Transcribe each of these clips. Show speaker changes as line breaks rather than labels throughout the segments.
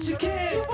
Cause you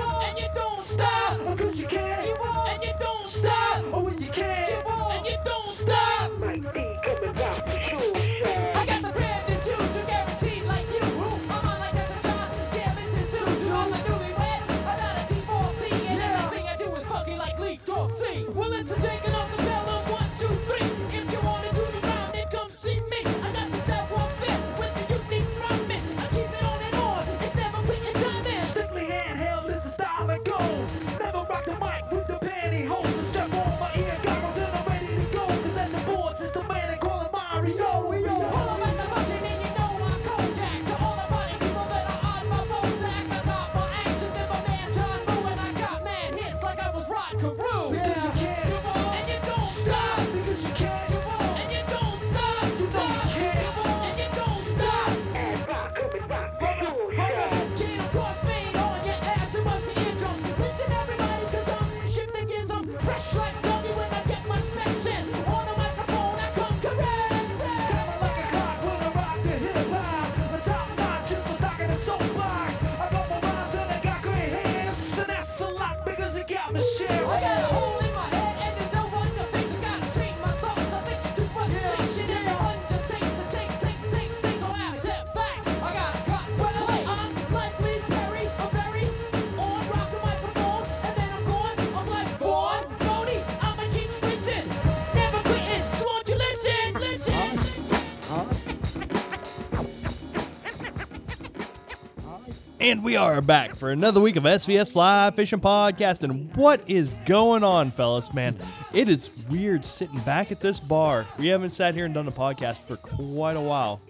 we are back for another week of SVS Fly Fishing Podcast. And what is going on, fellas? Man, it is weird sitting back at this bar. We haven't sat here and done a podcast for quite a while.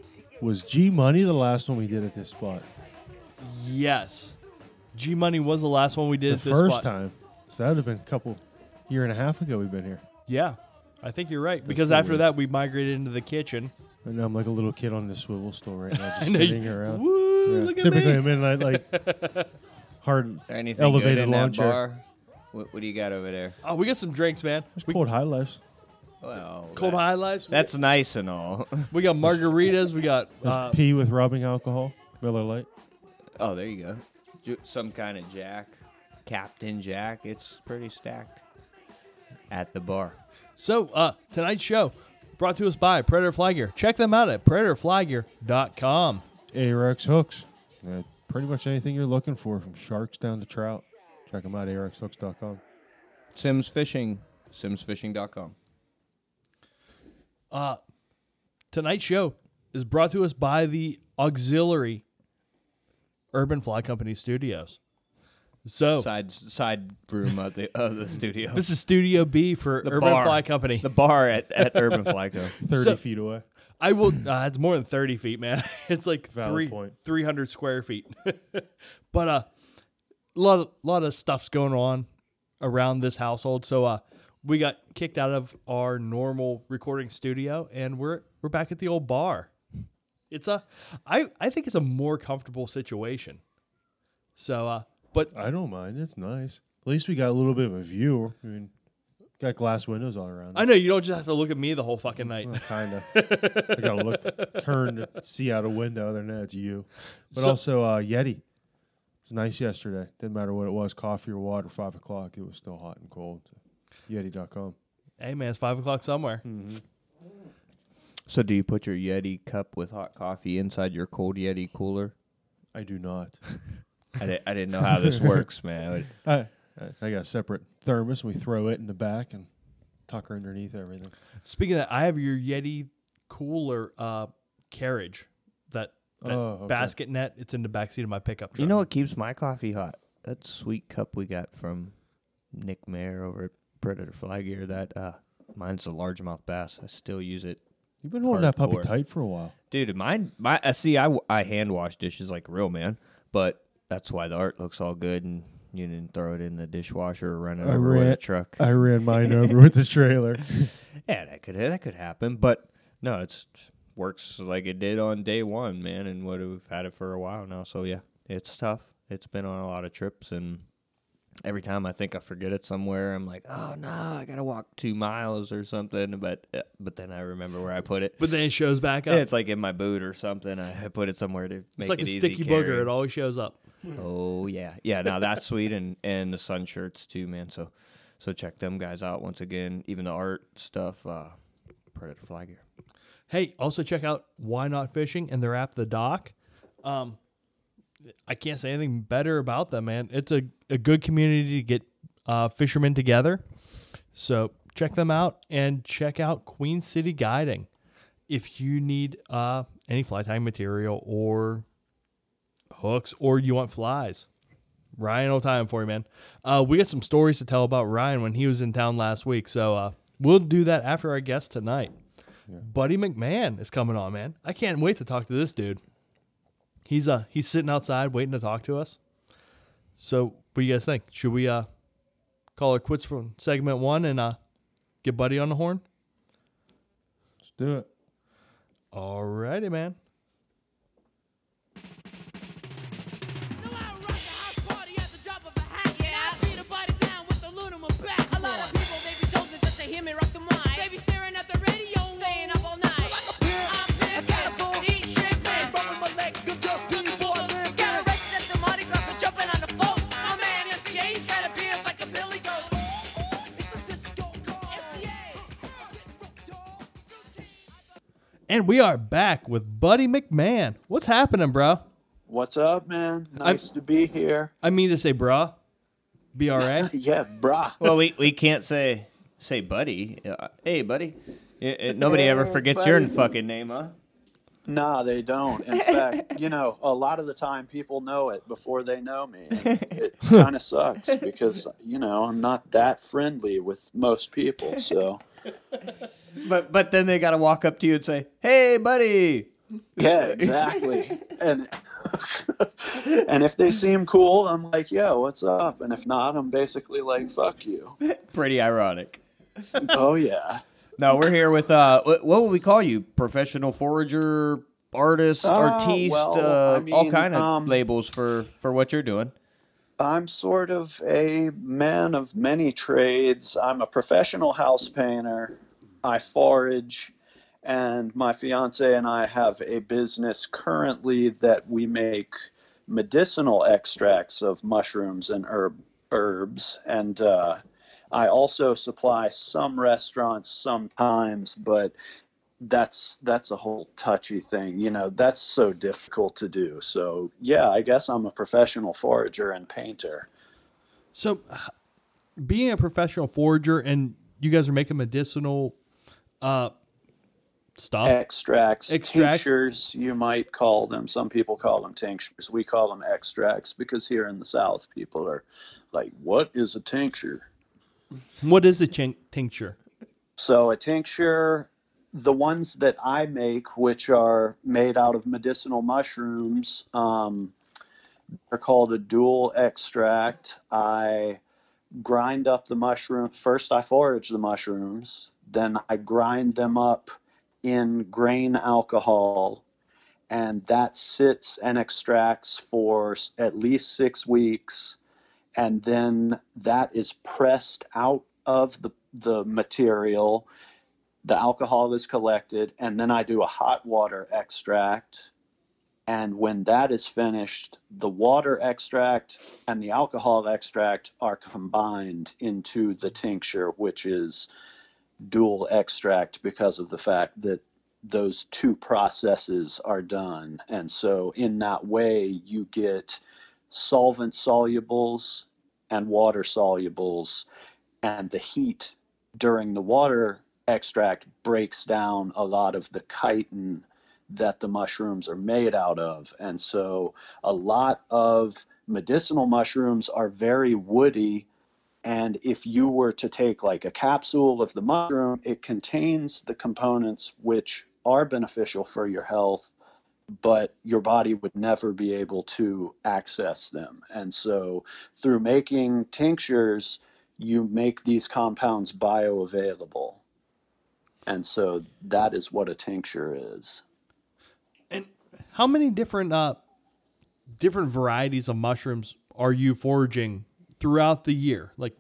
Was G Money the last one we did at this spot?
Yes. G Money was the last one we did
the
at this
first
spot.
time. So that would have been a couple year and a half ago we've been here.
Yeah. I think you're right. Because after
weird.
that, we migrated into the kitchen.
And I'm like a little kid on the swivel stool right now, just
know
spinning around.
Woo,
Yeah.
look at
Typically,
me.
I'm in like, like hard
Anything
elevated
good in
lawn
that
chair.
bar? What, what do you got over there?
oh, we got some drinks, man.
There's
We,
cold high lifes.
Well,
cold
that-
high lives.
That's nice and all.
We got margaritas. We got
There's
uh,
pee with rubbing alcohol. Miller Lite.
oh, there you go. Ju- Some kind of Jack, Captain Jack. It's pretty stacked at the bar.
So, uh, tonight's show brought to us by Predator Fly Gear. Check them out at predatorflygear.com.
Ahrex hooks. Uh, pretty much anything you're looking for, from sharks down to trout. Check them out, ahrexhooks.com.
Simms Fishing, simmsfishing.com.
Uh, tonight's show is brought to us by the auxiliary Urban Fly Company Studios. So,
Side side room of the of the studio.
this is Studio B for
The
Urban
bar.
Fly Company.
the bar at, at Urban Fly Flyco.
30
So-
feet away.
I will. Uh, it's more than thirty feet, man. It's like
Valid
three
point.
three hundred square feet. but uh, a lot of lot of stuff's going on around this household. So uh, we got kicked out of our normal recording studio, and we're we're back at the old bar. It's a, I I think it's a more comfortable situation. So uh, but
I don't mind. It's nice. At least we got a little bit of a view. I mean, got glass windows all around.
I know you don't just have to look at me the whole fucking night.
Well, kinda. I gotta look, turn to see out a window. Other than that, it's you. But
So-
also, uh, Yeti. It's nice yesterday. Didn't matter what it was, coffee or water. Five o'clock, it was still hot and cold. Yeti.com.
Hey man, it's five o'clock somewhere.
Mm-hmm.
So do you put your Yeti cup with hot coffee inside your cold Yeti cooler?
I do not.
I, di- I didn't know how this works, man.
I, I I got a separate thermos. We throw it in the back and tuck her underneath everything.
Speaking of that, I have your Yeti cooler uh, carriage, that, that
Oh, okay.
basket net. It's in the back seat of my pickup truck.
You know what keeps my coffee hot? That sweet cup we got from Nick Mayer over at Predator Fly Gear. That uh, mine's a largemouth bass. I still use it,
You've been holding that puppy tight for a while.
dude. Mine, my uh, see, I hand wash dishes like a real man, but that's why the art looks all good and you didn't throw it in the dishwasher or run it
I
over with a truck.
I ran mine over with the trailer.
yeah, that could that could happen, but no, it's works like it did on day one, man, and would have had it for a while now. So yeah, it's tough. It's been on a lot of trips, and every time I think I forget it somewhere, I'm like, oh no, I gotta walk two miles or something. But uh, but then I remember where I put it.
But then it shows back up.
And it's like in my boot or something. I I put it somewhere to make
it's like
it
a
easy
sticky
carrying.
booger. It always shows up.
Oh yeah, yeah. Now that's sweet, and and the sun shirts too, man. So so check them guys out once again. Even the art stuff, uh, Predator Fly Gear.
Hey, also check out Why Knot Fishing and their app, The Dock. Um, I can't say anything better about them, man. It's a, a good community to get uh, fishermen together. So check them out and check out Queen City Guiding if you need uh, any fly tying material or hooks or you want flies. Ryan will time for you, man. Uh, we got some stories to tell about Ryan when he was in town last week. So uh, we'll do that after our guest tonight. Buddy McMahon is coming on, man. I can't wait to talk to this dude. He's uh he's sitting outside waiting to talk to us. So what do you guys think? Should we uh call it quits from segment one and uh get Buddy on the horn?
Let's do it.
Alrighty, man. And we are back with Buddy McMahon. What's happening, bro?
What's up, man? Nice to be here.
I mean to say, bruh. B R A.
yeah, brah.
Well, we we can't say say buddy. Uh, hey, buddy. It, it- nobody ever
Hey,
forgets your fucking name, huh?
Nah, they don't. In fact, you know, a lot of the time people know it before they know me. And it kind of sucks because, you know, I'm not that friendly with most people. So,
But but then they gotta walk up to you and say, "Hey, buddy."
yeah, exactly. And and if they seem cool, I'm like, yo, what's up? And if not, I'm basically like, fuck you.
Pretty ironic.
Oh, yeah.
No, we're here with uh, what, what would we call you? Professional forager, artist,
Uh,
artiste,
well,
uh,
I
all kind of
um,
labels for for what you're doing.
I'm sort of a man of many trades. I'm a professional house painter. I forage, and my fiance and I have a business currently that we make medicinal extracts of mushrooms and herb herbs. And uh, I also supply some restaurants sometimes, but that's that's a whole touchy thing. You know, that's so difficult to do. So yeah, I guess I'm a professional forager and painter.
So, being a professional forager and you guys are making medicinal uh, stuff.
extracts,
Extracts.
tinctures, you might call them. Some people call them tinctures. We call them extracts because here in the South, people are like, "What is a tincture?"
What is a chin- tincture?
So a tincture, the ones that I make, which are made out of medicinal mushrooms, um, are called a dual extract. I grind up the mushroom. First, I forage the mushrooms. Then I grind them up in grain alcohol, and that sits and extracts for at least six weeks, and then that is pressed out of the the material. The alcohol is collected, and then I do a hot water extract. And when that is finished, the water extract and the alcohol extract are combined into the tincture, which is dual extract because of the fact that those two processes are done. And so, in that way, you get solvent solubles and water solubles, and the heat during the water extract breaks down a lot of the chitin that the mushrooms are made out of. And so a lot of medicinal mushrooms are very woody. And if you were to take like a capsule of the mushroom, it contains the components which are beneficial for your health, but your body would never be able to access them. And so through making tinctures, you make these compounds bioavailable. And so that is what a tincture is.
And how many different uh different varieties of mushrooms are you foraging throughout the year? Like,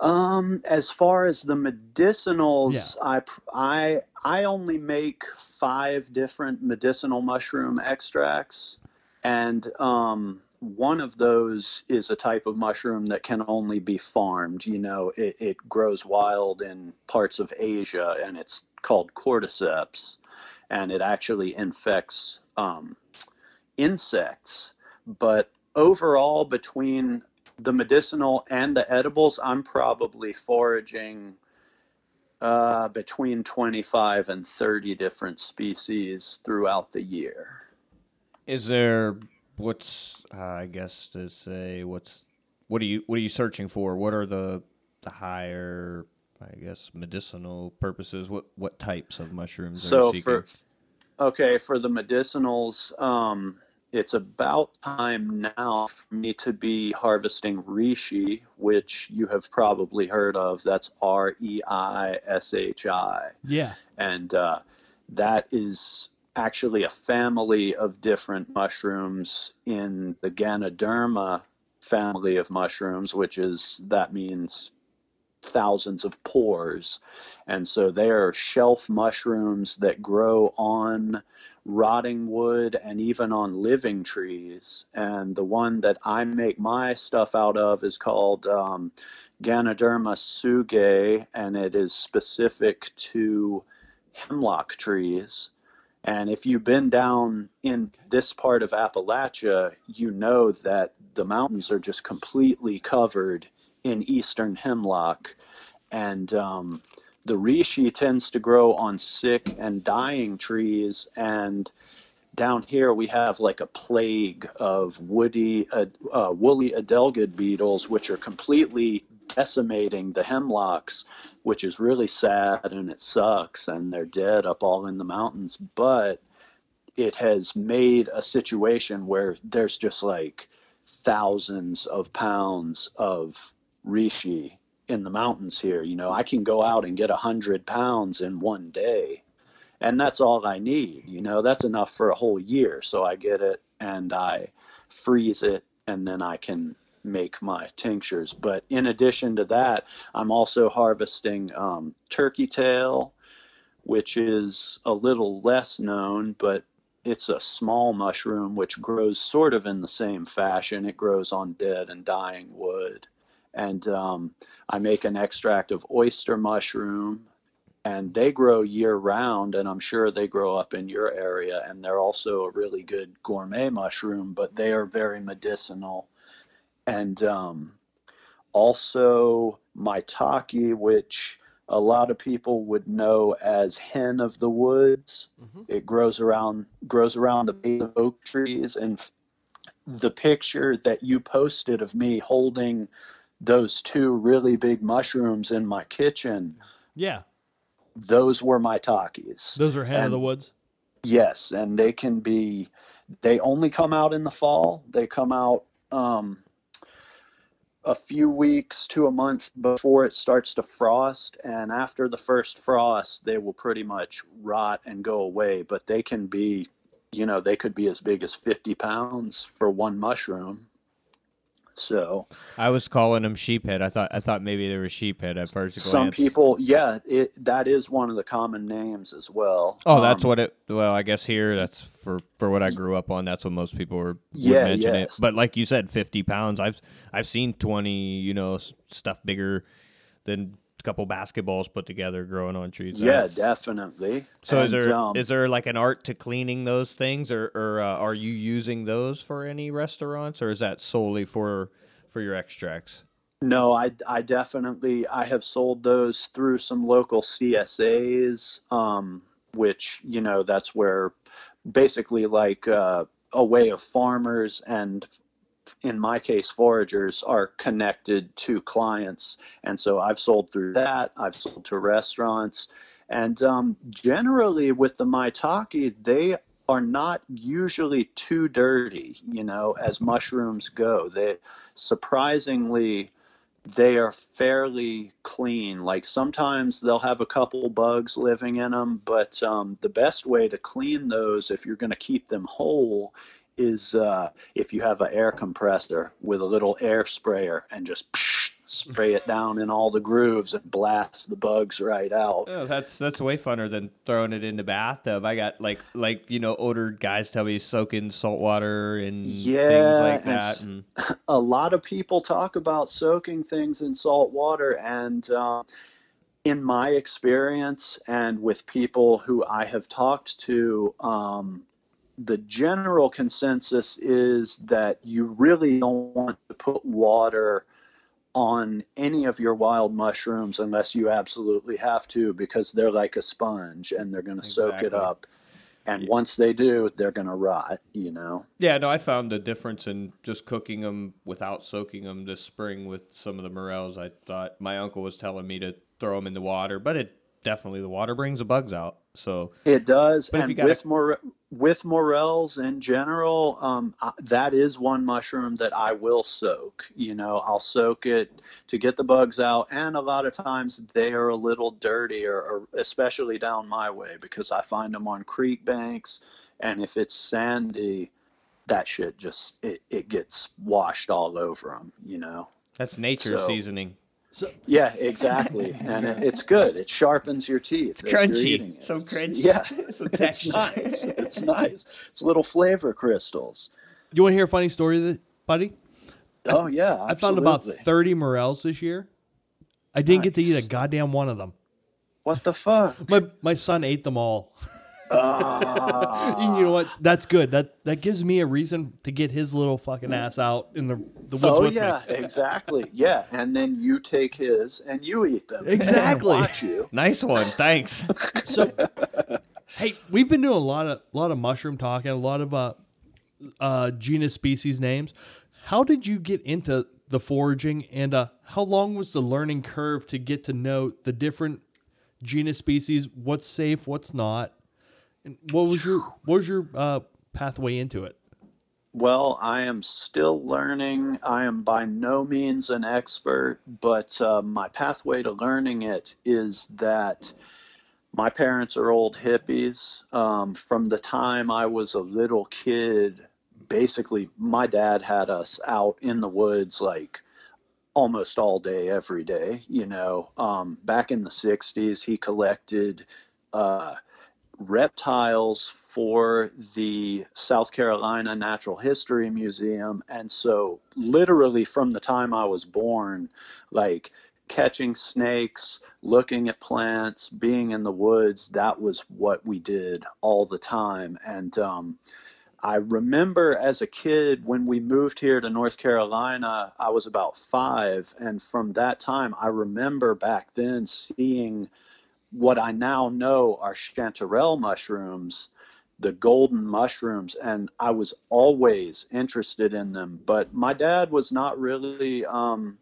Um, as far as the medicinals, I I I only make five different medicinal mushroom extracts, and um, one of those is a type of mushroom that can only be farmed. You know, it, it grows wild in parts of Asia, and it's called cordyceps, and it actually infects um, insects. But overall, between the medicinal and the edibles, I'm probably foraging uh, between 25 and 30 different species throughout the year.
Is there what's uh, I guess to say what's what are you what are you searching for? What are the the higher I guess medicinal purposes? What what types of mushrooms are
So
you seeking?
for okay, for the medicinals, um, it's about time now for me to be harvesting reishi, which you have probably heard of. That's R E I S H I.
yeah,
and uh, that is actually a family of different mushrooms in the Ganoderma family of mushrooms, which is that means thousands of pores. And so they are shelf mushrooms that grow on rotting wood and even on living trees. And the one that I make my stuff out of is called um, Ganoderma tsugae, and it is specific to hemlock trees. And if you've been down in this part of Appalachia, you know that the mountains are just completely covered in eastern hemlock. And um, the reishi tends to grow on sick and dying trees. And down here we have like a plague of woody, uh, uh, woolly adelgid beetles, which are completely decimating the hemlocks, which is really sad and it sucks. And they're dead up all in the mountains. But it has made a situation where there's just like thousands of pounds of reishi in the mountains here. You know, I can go out and get a hundred pounds in one day, and that's all I need. You know, that's enough for a whole year. So I get it and I freeze it, and then I can make my tinctures. But in addition to that, I'm also harvesting um, turkey tail, which is a little less known, but it's a small mushroom which grows sort of in the same fashion. It grows on dead and dying wood. And um, I make an extract of oyster mushroom, and they grow year round. And I'm sure they grow up in your area. And they're also a really good gourmet mushroom, but they are very medicinal. And um, also maitake, which a lot of people would know as hen of the woods.
Mhm.
It grows around grows around the base of oak trees, and the picture that you posted of me holding those two really big mushrooms in my kitchen,
yeah.
those were maitakes.
Those are hen of the woods.
Yes, and they can be. They only come out in the fall. They come out um, a few weeks to a month before it starts to frost, and after the first frost, they will pretty much rot and go away. But they can be, you know, they could be as big as 50 pounds for one mushroom. So
I was calling them sheephead. I thought I thought maybe they were sheephead at first glance.
some people, yeah, it that is one of the common names as well.
Oh, that's
Um,
what it. Well, I guess here that's for for what I grew up on. That's what most people were
Yeah,
mention it.
yes.
But like you said, fifty pounds. I've I've seen twenty. You know, stuff bigger than couple basketballs put together growing on trees.
Yeah, definitely.
So is
And,
there is
um,
there like an art to cleaning those things, or or uh, are you using those for any restaurants, or is that solely for for your extracts?
No, I, I definitely I have sold those through some local CSAs, um, which you know that's where basically like uh, a way of farmers and in my case foragers are connected to clients, and so I've sold through that. I've sold to restaurants, and um, generally with the maitake, they are not usually too dirty, you know, as mushrooms go. They surprisingly they are fairly clean. Like sometimes they'll have a couple bugs living in them, but um, the best way to clean those, if you're going to keep them whole, is uh, if you have an air compressor with a little air sprayer and just spray it down in all the grooves and blast the bugs right out.
Oh, that's that's way funner than throwing it in the bathtub. I got like like you know older guys tell me soak in salt water and things
Yeah,
like
and
that.
s-
And
a lot of people talk about soaking things in salt water and um, in my experience and with people who i have talked to um, the general consensus is that you really don't want to put water on any of your wild mushrooms unless you absolutely have to because they're like a sponge and they're going to soak it up and
Yeah.
once they do they're going to rot you know
yeah, no, I found the difference in just cooking them without soaking them this spring with some of the morels. I thought my uncle was telling me to throw them in the water, but it definitely the water brings the bugs out. So
It does, and with more with morels in general, um, I, that is one mushroom that I will soak. You know, I'll soak it to get the bugs out, and a lot of times they are a little dirtier, or especially down my way because I find them on creek banks, and if it's sandy, that shit just it, it gets washed all over them. You know.
that's nature
So-
seasoning.
Yeah, exactly, and it, it's good. It sharpens your teeth.
It's crunchy,
it.
so
It's-
crunchy.
Yeah,
Some
it's nice. It's nice. It's little flavor crystals.
You want to hear a funny story, th- buddy?
Oh yeah,
I found about 30 morels this year. I didn't get to eat a goddamn one of them.
What the fuck?
My my son ate them all.
Ah.
and you know what? That's good. That that gives me a reason to get his little fucking ass out in the the woods
Oh
with
yeah,
me.
exactly. Yeah, and then you take his and you eat them. And
Exactly.
watch you.
Nice one, thanks.
So, hey, we've been doing a lot of lot of mushroom talking, a lot of uh, uh, genus species names. How did you get into the foraging, and uh, how long was the learning curve to get to know the different genus species? What's safe, what's not? And what was your what was your uh, pathway into it?
Well, I am still learning. I am by no means an expert, but uh, my pathway to learning it is that my parents are old hippies. Um, from the time I was a little kid, basically, my dad had us out in the woods like almost all day, every day. You know, um, back in the 60s, he collected. Uh, reptiles for the South Carolina Natural History Museum. And so, literally, from the time I was born, like catching snakes, looking at plants, being in the woods, that was what we did all the time. And um, I remember as a kid when we moved here to North Carolina, I was about five. And from that time, I remember back then seeing what I now know are chanterelle mushrooms, the golden mushrooms, and I was always interested in them. But my dad was not really um,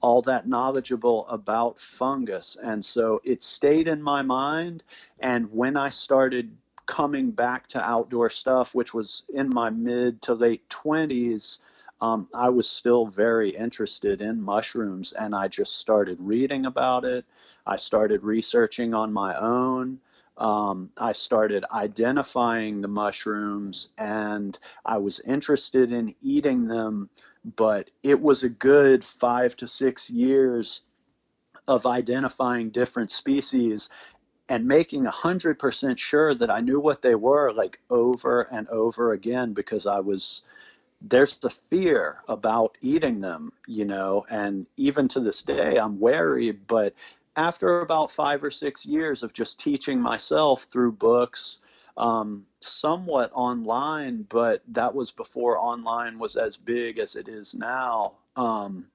all that knowledgeable about fungus, and so it stayed in my mind. And when I started coming back to outdoor stuff, which was in my mid to late 20s, um, I was still very interested in mushrooms, and I just started reading about it. I started researching on my own. Um, I started identifying the mushrooms and I was interested in eating them, but it was a good five to six years of identifying different species and making 100% sure that I knew what they were, like over and over again, because I was there's the fear about eating them, you know, and even to this day, I'm wary. But after about five or six years of just teaching myself through books, um, somewhat online, but that was before online was as big as it is now. Um,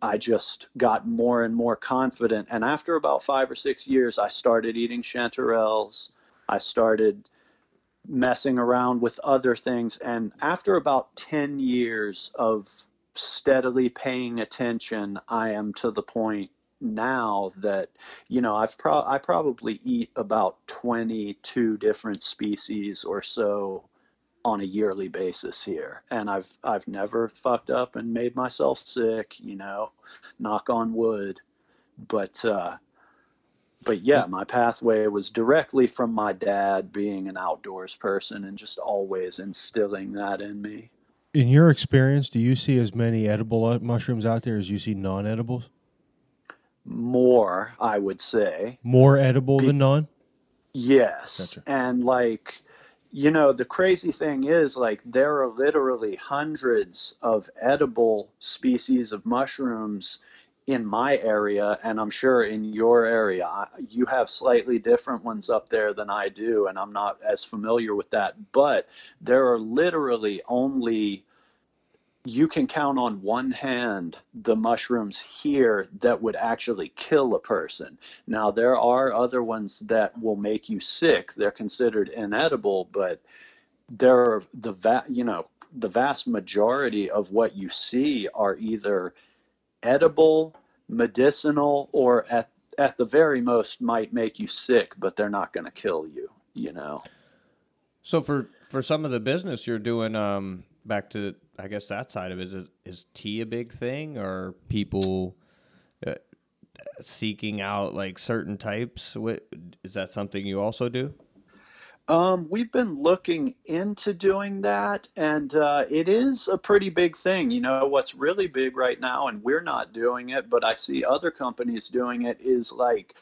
I just got more and more confident. And after about five or six years, I started eating chanterelles. I started messing around with other things. And after about 10 years of steadily paying attention, I am to the point now that, you know, I've pro- I probably eat about 22 different species or so on a yearly basis here. And I've, I've never fucked up and made myself sick, you know, knock on wood. But, uh, but yeah, my pathway was directly from my dad being an outdoors person and just always instilling that in me.
In your experience, do you see as many edible uh, mushrooms out there as you see non-edibles?
More, I would say.
More edible
Be-
than non?
Yes.
Gotcha.
And like, you know, the crazy thing is like there are literally hundreds of edible species of mushrooms in my area and I'm sure in your area you have slightly different ones up there than I do and I'm not as familiar with that but there are literally only you can count on one hand the mushrooms here that would actually kill a person now there are other ones that will make you sick. They're considered inedible, but there are the va- you know the vast majority of what you see are either edible, medicinal, or at at the very most might make you sick, but they're not going to kill you. You know.
So for for some of the business you're doing, um, back to I guess that side of it is is tea a big thing, or people uh, seeking out like certain types? What is that something you also do?
Um, we've been looking into doing that, and uh, it is a pretty big thing. You know, what's really big right now, and we're not doing it, but I see other companies doing it, is like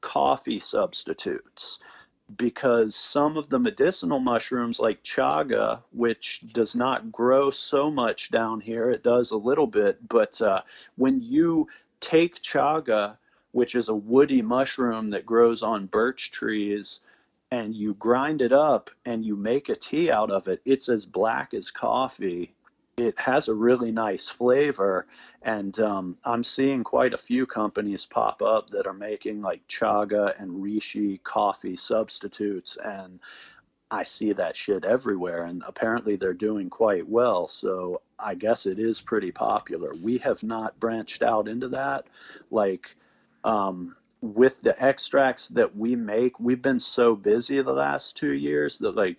coffee substitutes. Because some of the medicinal mushrooms, like chaga, which does not grow so much down here, it does a little bit, but uh, when you take chaga, which is a woody mushroom that grows on birch trees, and you grind it up and you make a tea out of it, it's as black as coffee. It has a really nice flavor, and um, I'm seeing quite a few companies pop up that are making like chaga and reishi coffee substitutes, and I see that shit everywhere, and apparently they're doing quite well. So I guess it is pretty popular. We have not branched out into that, like. Um, with the extracts that we make, we've been so busy the last two years that like,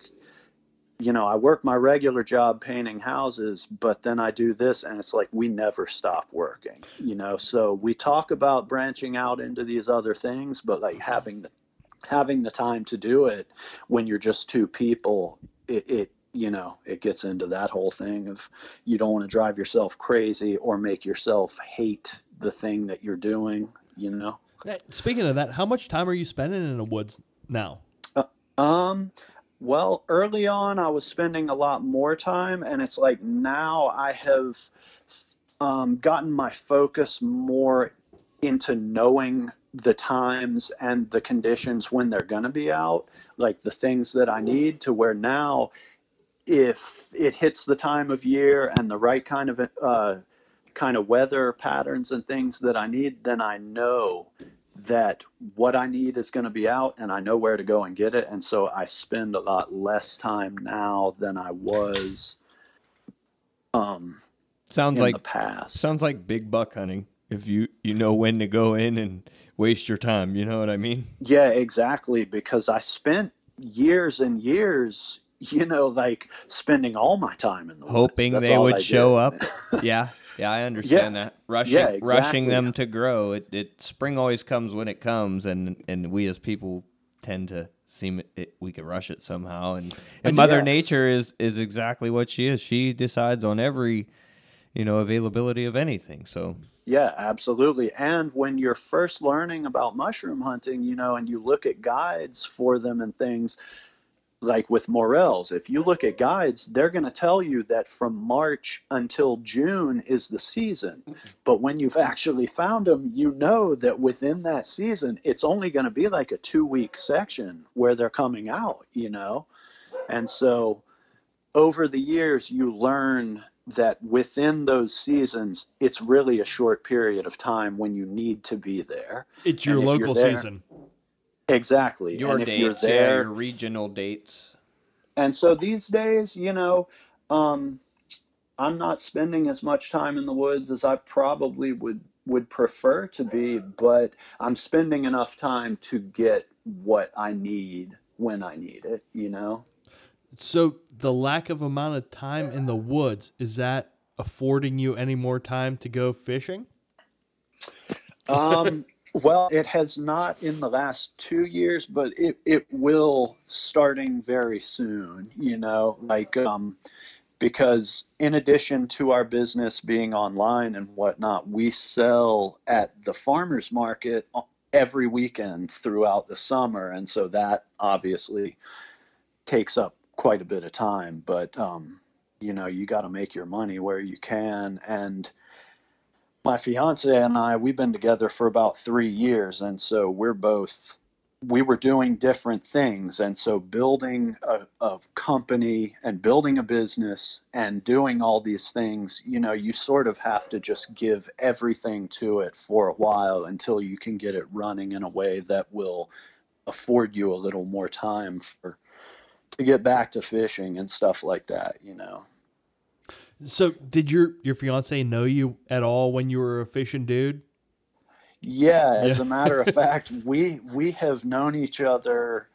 you know, I work my regular job painting houses, but then I do this and it's like we never stop working, you know. So we talk about branching out into these other things, but like having the having the time to do it when you're just two people, it, it you know, it gets into that whole thing of you don't want to drive yourself crazy or make yourself hate the thing that you're doing, you know.
Speaking of that, how much time are you spending in the woods now?
Um, well, early on, I was spending a lot more time, and it's like now I have um, gotten my focus more into knowing the times and the conditions when they're going to be out, like the things that I need, to where now, if it hits the time of year and the right kind of uh, kind of weather patterns and things that I need, then I know that what I need is going to be out and I know where to go and get it. And so I spend a lot less time now than I was um,
Sounds
in
like
the past.
sounds like big buck hunting. If you you know when to go in and waste your time, you know what I mean?
Yeah, exactly. Because I spent years and years, you know, like spending all my time in the.
Hoping they would show up. yeah, yeah, I understand that. Rushing,
yeah,
rushing them to grow. It, it spring always comes when it comes, and and we as people tend to seem it, it, we can rush it somehow. And and Mother
Yes.
Nature is is exactly what she is. She decides on every, you know, availability of anything. So
Yeah, absolutely. And when you're first learning about mushroom hunting, you know, and you look at guides for them and things, like with morels, if you look at guides, they're going to tell you that from March until June is the season. Mm-hmm. But when you've actually found them, you know that within that season, it's only going to be like a two week section where they're coming out, you know? And so over the years, you learn that within those seasons, it's really a short period of time when you need to be there.
It's your
And if you're
local
there-
season.
Exactly.
your
and if you're
dates, yeah, your regional dates.
and so these days, you know, um, I'm not spending as much time in the woods as I probably would would prefer to be, but I'm spending enough time to get what I need when I need it, you know?
So the lack of amount of time in the woods is that affording you any more time to go fishing?
Um, Well, it has not in the last two years, but it, it will starting very soon, you know, like, um, because in addition to our business being online and whatnot, we sell at the farmer's market every weekend throughout the summer. And so that obviously takes up quite a bit of time, but, um, you know, you got to make your money where you can. And, my fiance and I, we've been together for about three years, and so we're both we were doing different things, and so building a, a company and building a business and doing all these things, you know, you sort of have to just give everything to it for a while until you can get it running in a way that will afford you a little more time for to get back to fishing and stuff like that, you know.
So, did your your fiance know you at all when you were a fishing dude?
Yeah, as
Yeah.
a matter of fact, we we have known each other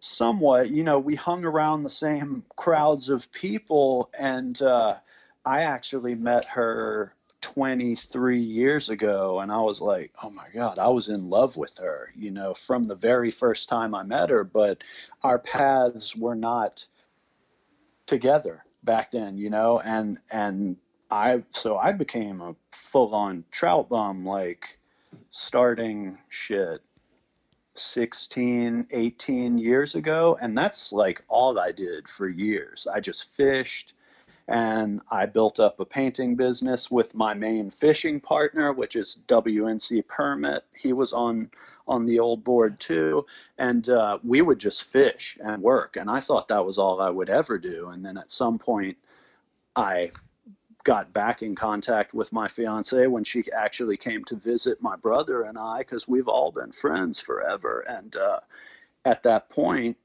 somewhat. You know, we hung around the same crowds of people, and uh, I actually met her 23 years ago, and I was like, oh my God, I was in love with her, you know, from the very first time I met her, but our paths were not together back then, you know, and and I so I became a full on trout bum like starting shit 16 18 years ago and that's like all I did for years. I just fished and I built up a painting business with my main fishing partner which is WNC Permit. He was on on the old board too and uh, we would just fish and work and i thought that was all i would ever do and then at some point i got back in contact with my fiance when she actually came to visit my brother and i because we've all been friends forever and uh, at that point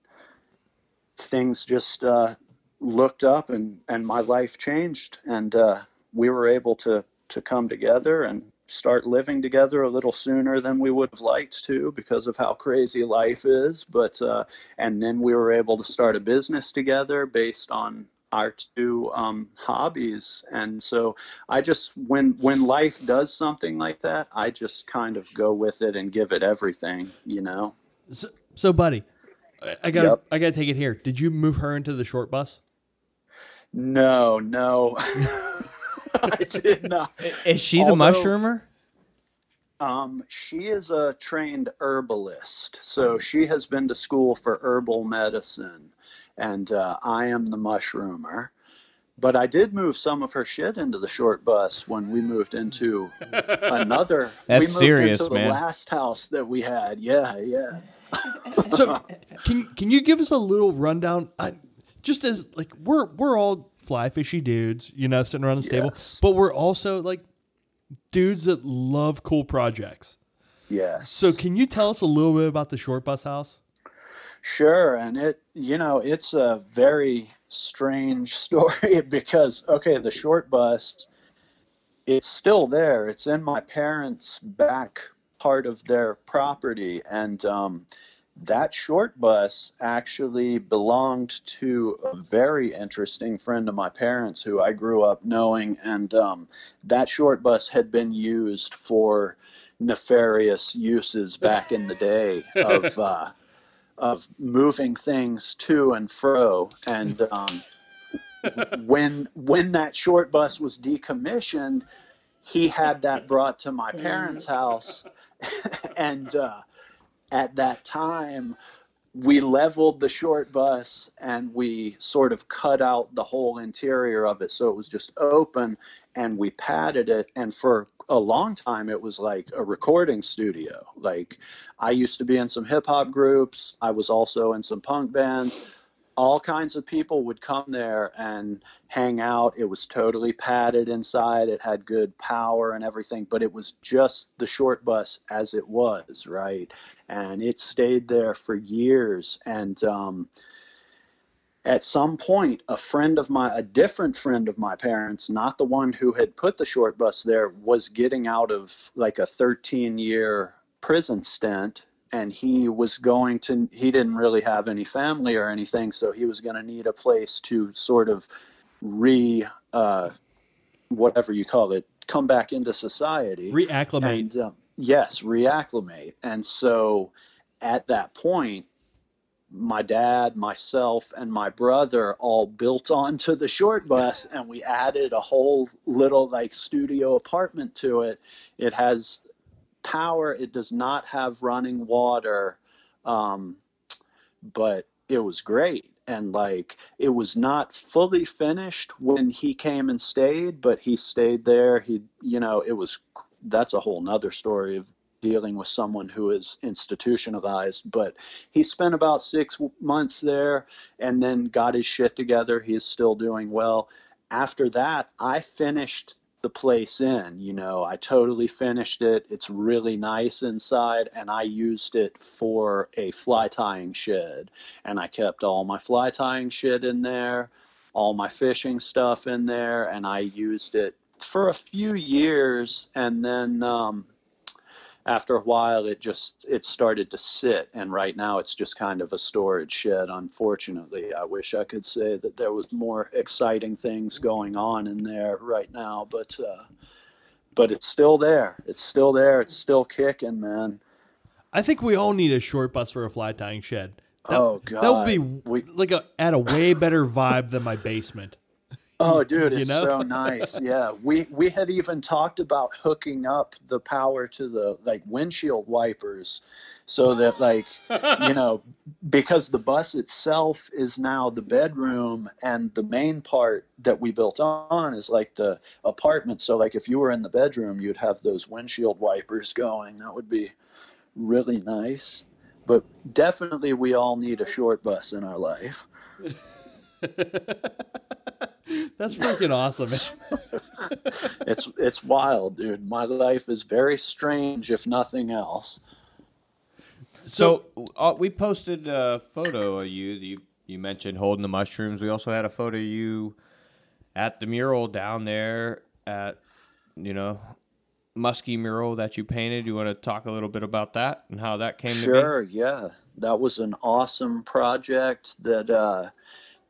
things just uh, looked up and, and my life changed and uh, we were able to, to come together and start living together a little sooner than we would have liked to because of how crazy life is but uh, and then we were able to start a business together based on our two um, hobbies and so i just when when life does something like that i just kind of go with it and give it everything you know
So, so buddy, I, I gotta
Yep.
I gotta take it here. Did you move her into the short bus?
no no i did not
Is she the mushroomer?
Um, she is a trained herbalist, so she has been to school for herbal medicine, and uh, I am the mushroomer. But I did move some of her shit into the short bus when we moved into another. we
That's
moved
serious,
into
man.
last house that we had. Yeah, yeah.
So, can can you give us a little rundown? I, just as like we're we're all fly fishy dudes, you know, sitting around the table, but we're also like dudes that love cool projects.
yes.
So, can you tell us a little bit about the short bus house?
Sure, and it you know it's a very strange story because okay, the short bus, it's still there. It's in my parents' back part of their property, and um, that short bus actually belonged to a very interesting friend of my parents who I grew up knowing, and um, that short bus had been used for nefarious uses back in the day of. Uh, of moving things to and fro. And um, when when that short bus was decommissioned, he had that brought to my parents' house, and uh, at that time. We leveled the short bus and we sort of cut out the whole interior of it so it was just open and we padded it. And for a long time, it was like a recording studio. Like I used to be in some hip hop groups. I was also in some punk bands. All kinds of people would come there and hang out. It was totally padded inside. It had good power and everything, but it was just the short bus as it was, right? And it stayed there for years. And um, at some point, a friend of my, a different friend of my parents, not the one who had put the short bus there, was getting out of like a 13 year prison stint. And he was going to, he didn't really have any family or anything, so he was going to need a place to sort of re, uh, whatever you call it, come back into society.
Reacclimate.
And um, yes, reacclimate. And so at that point, my dad, myself, and my brother all built onto the short bus, and we added a whole little like studio apartment to it. It has power. It does not have running water, um, but it was great. And like it was not fully finished when he came and stayed, but he stayed there. He, you know, it was that's a whole nother story of dealing with someone who is institutionalized. But he spent about six months there and then got his shit together. He is still doing well. After that, I finished the place in. You know, I totally finished it. It's really nice inside, and I used it for a fly tying shed. And I kept all my fly tying shit in there, all my fishing stuff in there, and I used it for a few years. And then um, after a while, it just it started to sit, and right now it's just kind of a storage shed. Unfortunately, I wish I could say that there was more exciting things going on in there right now, but uh, but it's still there. It's still there. It's still kicking, man.
I think we all need a short bus for a fly tying shed. That,
oh god,
that would be
We-
like a at a way better vibe than my basement.
Oh, dude,
You
it's
know?
so nice. Yeah, we we had even talked about hooking up the power to the like windshield wipers, so that like you know because the bus itself is now the bedroom and the main part that we built on is like the apartment. So like if you were in the bedroom, you'd have those windshield wipers going. That would be really nice. But definitely, we all need a short bus in our life.
That's freaking awesome.
it's it's wild, dude. My life is very strange, if nothing else.
So uh, we posted a photo of you. You you mentioned holding the mushrooms. We also had a photo of you at the mural down there at you know musky mural that you painted. You want to talk a little bit about that and how that came to be?
Sure, yeah. That was an awesome project that uh,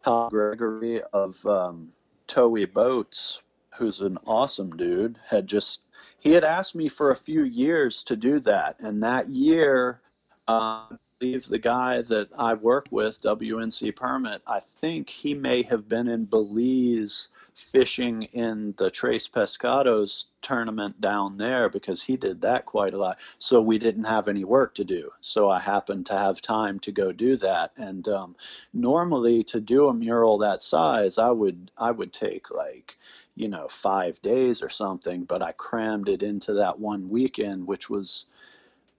Tom Gregory of um, Towee Boats, who's an awesome dude, had just he had asked me for a few years to do that, and that year, uh, I believe the guy that I work with, WNC Permit, I think he may have been in Belize fishing in the Tres Pescados tournament down there because he did that quite a lot. So we didn't have any work to do. So I happened to have time to go do that. And um, normally to do a mural that size, I would I would take like you know five days or something. But I crammed it into that one weekend, which was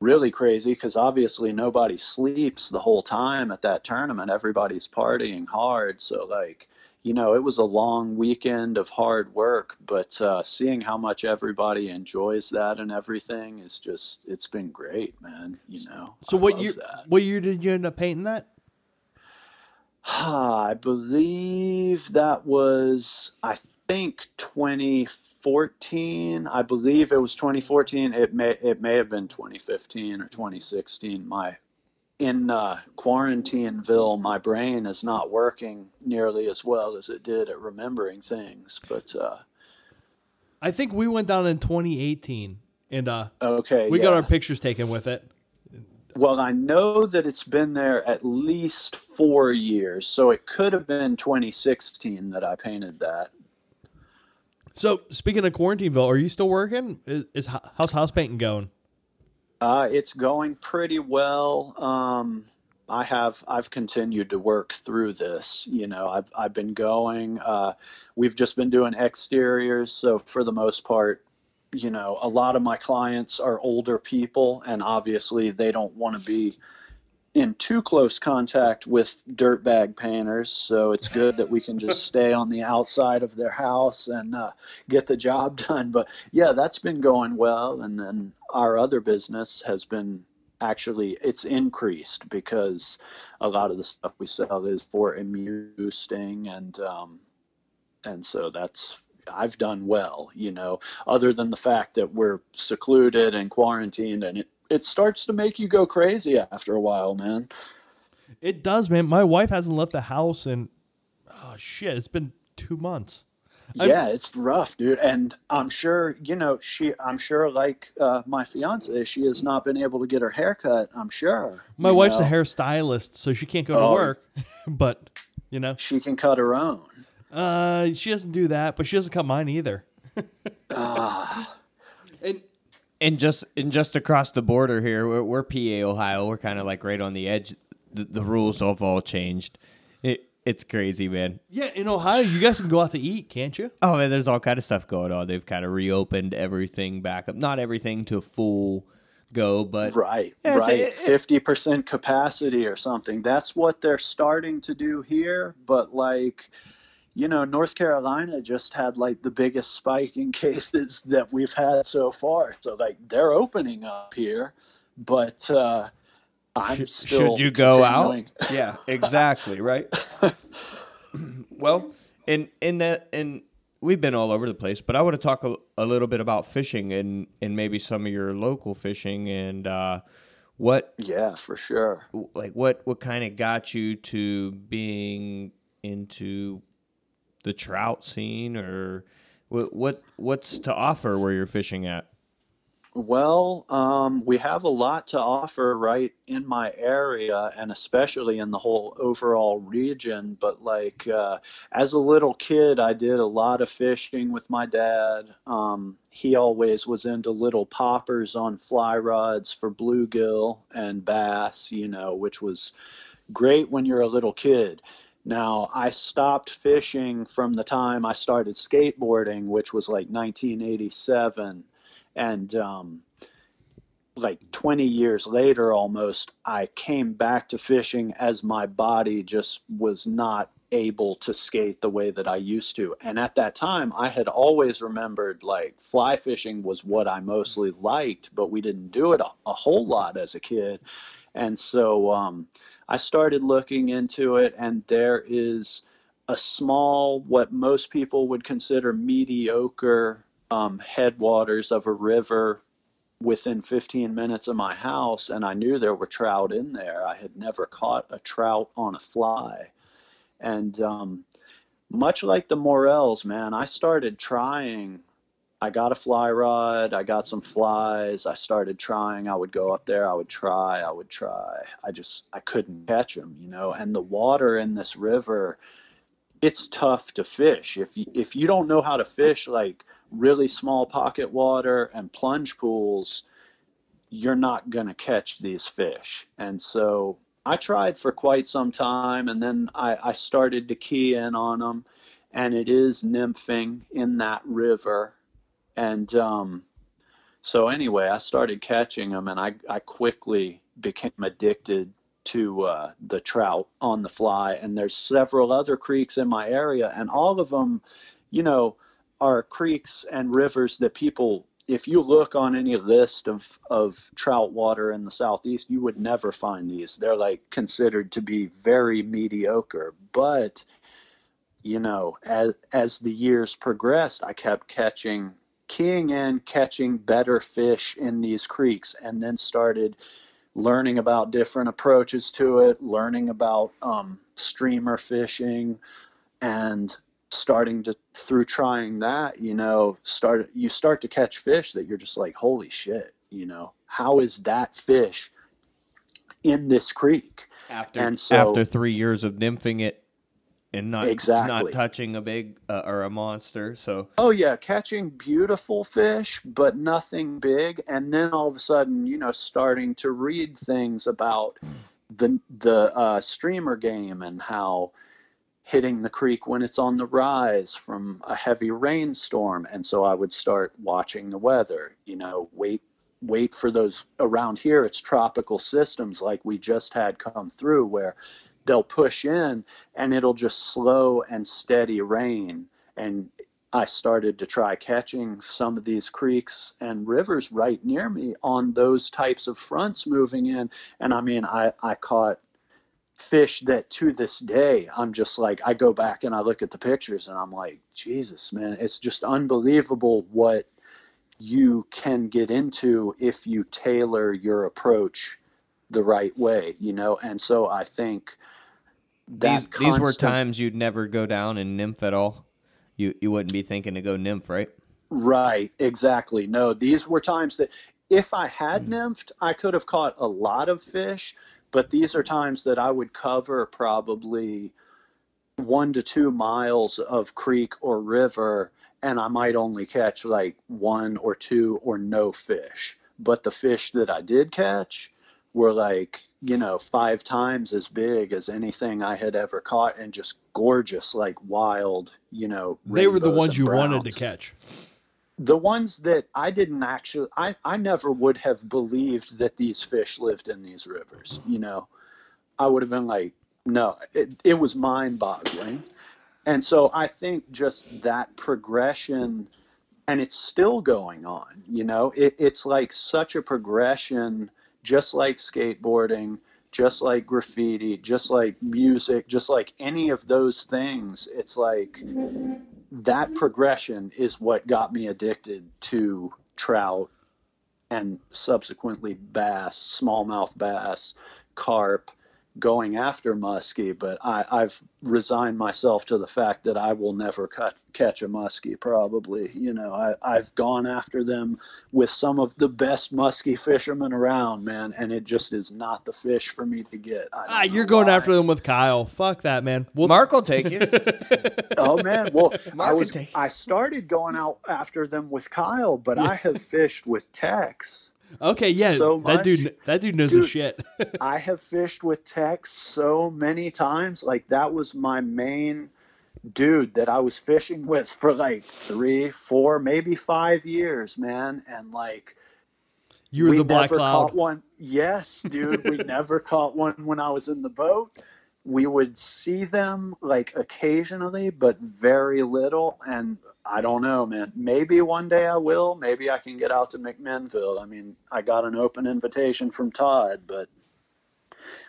really crazy because obviously nobody sleeps the whole time at that tournament. Everybody's partying hard. So like you know, it was a long weekend of hard work, but uh, seeing how much everybody enjoys that and everything is just, it's been great, man. You know.
So
I
what year?
that.
What year did you end up painting that?
I believe that was, I think 2014. I believe it was 2014. It may, it may have been 2015 or 2016. My, in uh, Quarantineville, my brain is not working nearly as well as it did at remembering things. But uh,
I think we went down in 2018, and uh,
okay,
we got our pictures taken with it.
Well, I know that it's been there at least four years, so it could have been 2016 that I painted that.
So speaking of Quarantineville, are you still working? Is, is how's house painting going?
Uh, it's going pretty well. Um, I have I've continued to work through this. You know, I've I've been going. Uh, we've just been doing exteriors, so for the most part, you know, a lot of my clients are older people, and obviously they don't want to be in too close contact with dirtbag painters. So it's good that we can just stay on the outside of their house and uh, get the job done. But yeah, that's been going well. And then our other business has been actually it's increased because a lot of the stuff we sell is for immune boosting and um, and so that's I've done well, you know, other than the fact that we're secluded and quarantined and it, it starts to make you go crazy after a while, man.
It does, man. My wife hasn't left the house in oh shit, it's been two months. I'm-
yeah, it's rough, dude. And I'm sure, you know, she, I'm sure, like uh, my fiance, she has not been able to get her hair cut. I'm sure.
My wife's
know.
a hairstylist, so she can't go to
Oh.
work. but you know,
She can cut her own.
uh, she doesn't do that, but she doesn't cut mine either.
Ah,
and
And just and just across the border here, we're, we're PA, Ohio. We're kind of like right on the edge. The, the rules have all changed. It it's crazy, man.
yeah, in Ohio, you guys can go out to eat, can't you?
Oh man, there's all kind of stuff going on. They've kind of reopened everything back up. Not everything to full go, but
right,
Yeah,
right.
it- it-
Fifty percent capacity or something. That's what they're starting to do here. But like, you know, North Carolina just had like the biggest spike in cases that we've had so far. So like, they're opening up here, but uh, I'm
Should-
still.
should you go out? yeah, exactly, right. well, in in that and we've been all over the place, but I want to talk a, a little bit about fishing and and maybe some of your local fishing and uh, what
yeah, for sure.
like what what kind of got you to being into the trout scene or what what what's to offer where you're fishing at?
Well, um, we have a lot to offer right in my area and especially in the whole overall region. But like uh, as a little kid, I did a lot of fishing with my dad. Um, he always was into little poppers on fly rods for bluegill and bass, you know, which was great when you're a little kid. Now, I stopped fishing from the time I started skateboarding, which was like 1987 and um, like 20 years later almost i came back to fishing as my body just was not able to skate the way that i used to. And at that time i had always remembered like fly fishing was what i mostly liked but we didn't do it a, a whole lot as a kid. And so um, i started looking into it and there is a small what most people would consider mediocre um, headwaters of a river within 15 minutes of my house, and I knew there were trout in there. I had never caught a trout on a fly. And um, much like the Morels, man, I started trying. I got a fly rod, I got some flies, I started trying. I would go up there, I would try, I would try. I just, I couldn't catch them, you know. And the water in this river, it's tough to fish. If you, if you don't know how to fish, like, really small pocket water and plunge pools, you're not going to catch these fish. And so I tried for quite some time and then I, I started to key in on them. And it is nymphing in that river. And um, so, anyway, I started catching them and I, I quickly became addicted to uh, the trout on the fly. And there's several other creeks in my area, and all of them, you know, are creeks and rivers that people if you look on any list of, of trout water in the southeast you would never find these they're like considered to be very mediocre but you know as as the years progressed i kept catching keying in catching better fish in these creeks and then started learning about different approaches to it learning about um, streamer fishing and starting to through trying that you know start you start to catch fish that you're just like holy shit you know? How is that fish in this creek?
After
And so-
after three years of nymphing it and not
exactly.
not touching a big uh, or a monster, so
oh yeah catching beautiful fish but nothing big and then all of a sudden you know starting to read things about the the uh, streamer game and how hitting the creek when it's on the rise from a heavy rainstorm and so i would start watching the weather you know wait wait for those around here it's tropical systems like we just had come through where they'll push in and it'll just slow and steady rain. And i started to try catching some of these creeks and rivers right near me on those types of fronts moving in. And i mean i i caught fish that to this day I'm just like I go back and I look at the pictures and I'm like Jesus man it's just unbelievable what you can get into if you tailor your approach the right way you know and so I think that
these these were times you'd never go down and nymph at all. You you wouldn't be thinking to go nymph, right?
Right, exactly. No, these were times that if I had
Hmm.
nymphed, I could have caught a lot of fish, but these are times that I would cover probably one to two miles of creek or river, and I might only catch like one or two or no fish. But the fish that I did catch were like, you know, five times as big as anything I had ever caught and just gorgeous, like wild, you know.
They were the ones you wanted to catch.
the ones that I didn't actually, I, I never would have believed that these fish lived in these rivers. You know, I would have been like, no, it, it was mind boggling. And so I think just that progression, and it's still going on, you know, it, it's like such a progression, just like skateboarding, just like graffiti, just like music, just like any of those things. It's like, that progression is what got me addicted to trout and subsequently bass, smallmouth bass, carp, going after muskie. But I, I've resigned myself to the fact that I will never cut, catch a muskie. Probably, you know, I, I've gone after them with some of the best muskie fishermen around, man, and it just is not the fish for me to get. I don't
Ah,
know
you're going
why.
after them with Kyle. Fuck that, man. We'll,
Mark will take you.
Oh man, well, I
Mark
was
take-
I started going out after them with Kyle, but
Yeah.
I have fished with Tex.
Okay, yeah,
so
that dude, that dude knows his shit.
I have fished with Tex so many times. Like that was my main dude that I was fishing with for like three, four, maybe five years, man. And like
you were
we
the black
never
cloud.
caught one. Yes, dude, we never caught one when I was in the boat. We would see them like occasionally, but very little. And I don't know, man. Maybe one day I will. Maybe I can get out to McMinnville. I mean, I got an open invitation from Todd, but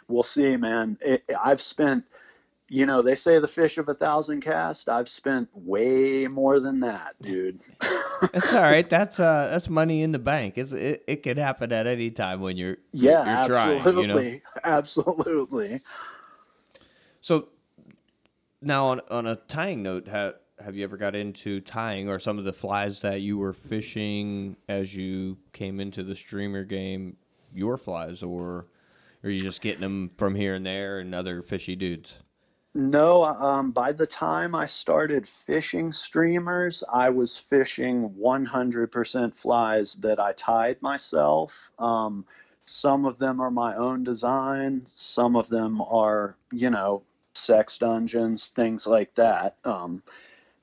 we'll see, man. It, I've spent, you know, they say the fish of a thousand casts. I've spent way more than that, dude.
It's all right. That's uh that's money in the bank. It's, it it could happen at any time when you're
yeah,
you're trying.
absolutely,
You know.
absolutely.
So now on on a tying note, have have you ever got into tying or some of the flies that you were fishing as you came into the streamer game? Your flies, or are you just getting them from here and there and other fishy dudes?
No, um, by the time I started fishing streamers, I was fishing 100% flies that I tied myself. Um, some of them are my own design, some of them are, you know, sex dungeons, things like that. Um,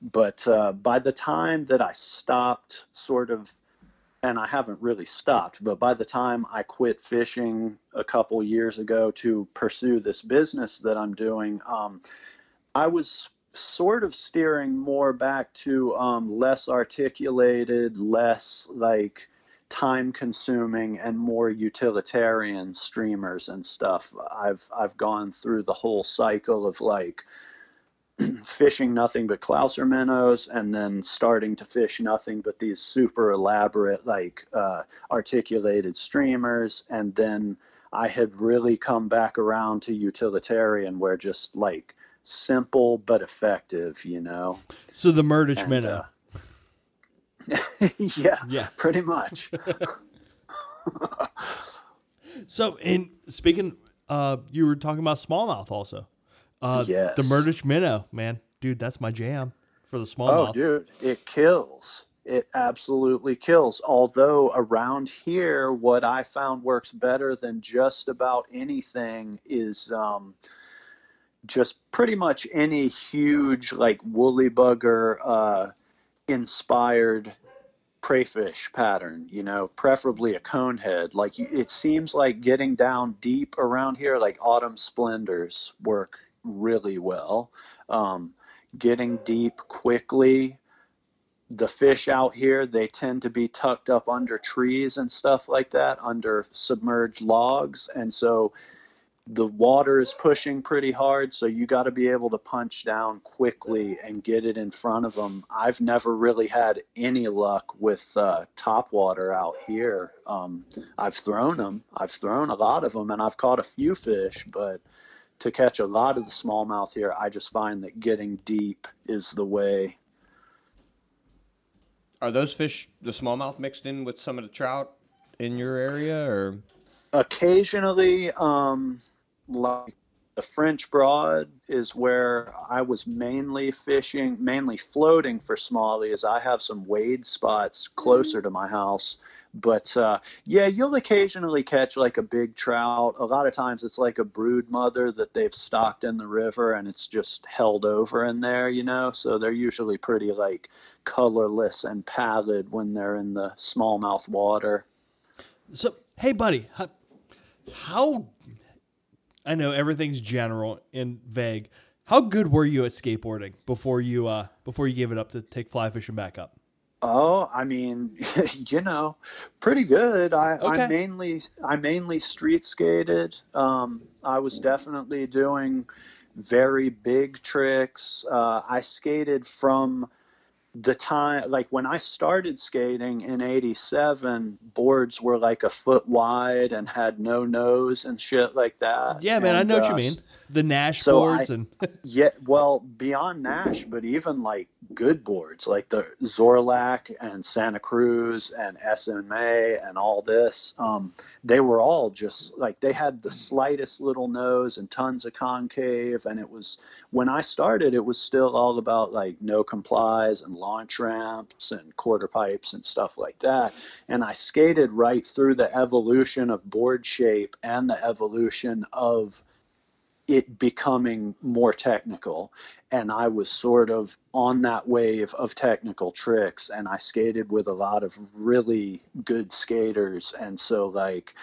but uh, by the time that I stopped, sort of, and I haven't really stopped, but by the time I quit fishing a couple years ago to pursue this business that I'm doing, um, I was sort of steering more back to um, less articulated, less like time consuming and more utilitarian streamers and stuff. I've I've gone through the whole cycle of like fishing nothing but Clouser minnows and then starting to fish nothing but these super elaborate like uh, articulated streamers and then I had really come back around to utilitarian where just like simple but effective, you know.
So the Murdich
And,
minnow.
uh, yeah,
Yeah.
pretty much.
So, in speaking, uh, you were talking about smallmouth also. Uh, The
Yes.
Murdich minnow, man, dude, that's my jam for the small.
Oh,
smallmouth.
dude, it kills. It absolutely kills. Although around here, what I found works better than just about anything is um, just pretty much any huge, like woolly bugger uh, inspired crayfish pattern, you know, preferably a cone head. Like it seems like getting down deep around here, like autumn splendors work really well. Um, getting deep quickly. The fish out here, they tend to be tucked up under trees and stuff like that, under submerged logs. And so the water is pushing pretty hard, so you got to be able to punch down quickly and get it in front of them. I've never really had any luck with uh, top water out here. Um, I've thrown them, I've thrown a lot of them, and I've caught a few fish, but to catch a lot of the smallmouth here, I just find that getting deep is the way.
Are those fish, the smallmouth, mixed in with some of the trout in your area, or
occasionally, um, like the french broad is where i was mainly fishing mainly floating for smallies. I have some wade spots closer to my house. But uh yeah you'll occasionally catch like a big trout. A lot of times it's like a brood mother that they've stocked in the river and it's just held over in there you know? So they're usually pretty like colorless and pallid when they're in the smallmouth water.
So, hey, buddy, how, how? I know everything's general and vague. How good were you at skateboarding before you uh before you gave it up to take fly fishing back up?
Oh, I mean, you know, pretty good. I,
Okay.
I mainly I mainly street skated. Um, I was definitely doing very big tricks. Uh, I skated from the time like when I started skating in 87, boards were like a foot wide and had no nose and shit like that.
Yeah, man, I
And,
know what
uh,
you mean. The Nash
so
boards
I-
and
yeah, well, beyond Nash, but even like good boards like the Zorlac and Santa Cruz and SMA and all this, um, they were all just like they had the slightest little nose and tons of concave. And it was when I started, it was still all about like no complies and launch ramps and quarter pipes and stuff like that. And I skated right through the evolution of board shape and the evolution of it becoming more technical and i was sort of on that wave of technical tricks and i skated with a lot of really good skaters and so like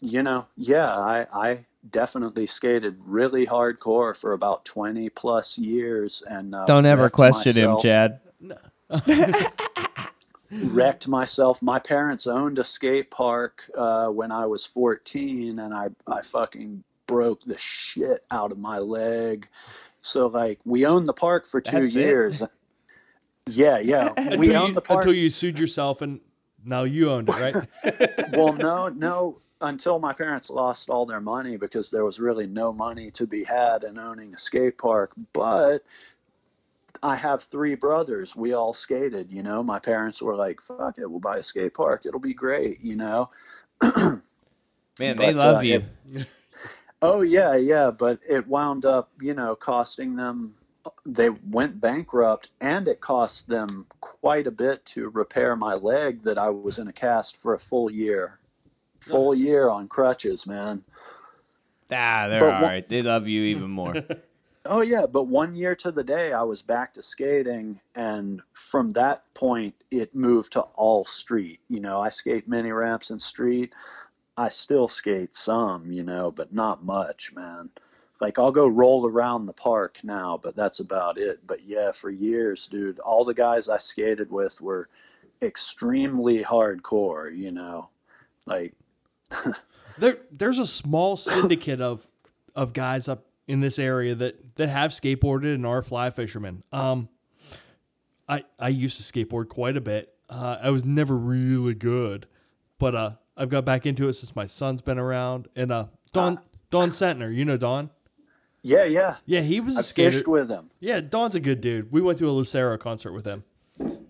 you know yeah i i definitely skated really hardcore for about 20 plus years and uh,
don't ever question him, Chad.
wrecked myself. My parents owned a skate park uh, when I was 14, and I I fucking broke the shit out of my leg. So like we owned the park for two
That's it?
years. Yeah, yeah.
until,
we
you,
owned the park.
until you sued yourself and now you owned it, right?
well, no, no. Until my parents lost all their money because there was really no money to be had in owning a skate park. But I have three brothers. We all skated. You know, my parents were like, "Fuck it, we'll buy a skate park. It'll be great." You know.
Man, they love
uh,
you.
it- Oh yeah, yeah, but it wound up, you know, costing them. They went bankrupt, and it cost them quite a bit to repair my leg that I was in a cast for a full year, full year on crutches, man.
ah, they're
but
all
wha-
right. They love you even more.
Oh yeah, but one year to the day, I was back to skating, and from that point, it moved to all street. You know, I skate mini ramps and street. I still skate some, you know, but not much, man. Like I'll go roll around the park now, but that's about it. But yeah, for years, dude, all the guys I skated with were extremely hardcore, you know. Like
there there's a small syndicate of of guys up in this area that that have skateboarded and are fly fishermen. Um, I I used to skateboard quite a bit. Uh, I was never really good, but uh, I've got back into it since my son's been around. And uh, Don Don Sentner, you know Don?
yeah, yeah.
Yeah, he was a
I
skater.
fished with him.
Yeah, Don's a good dude. We went to a Lucero concert with him.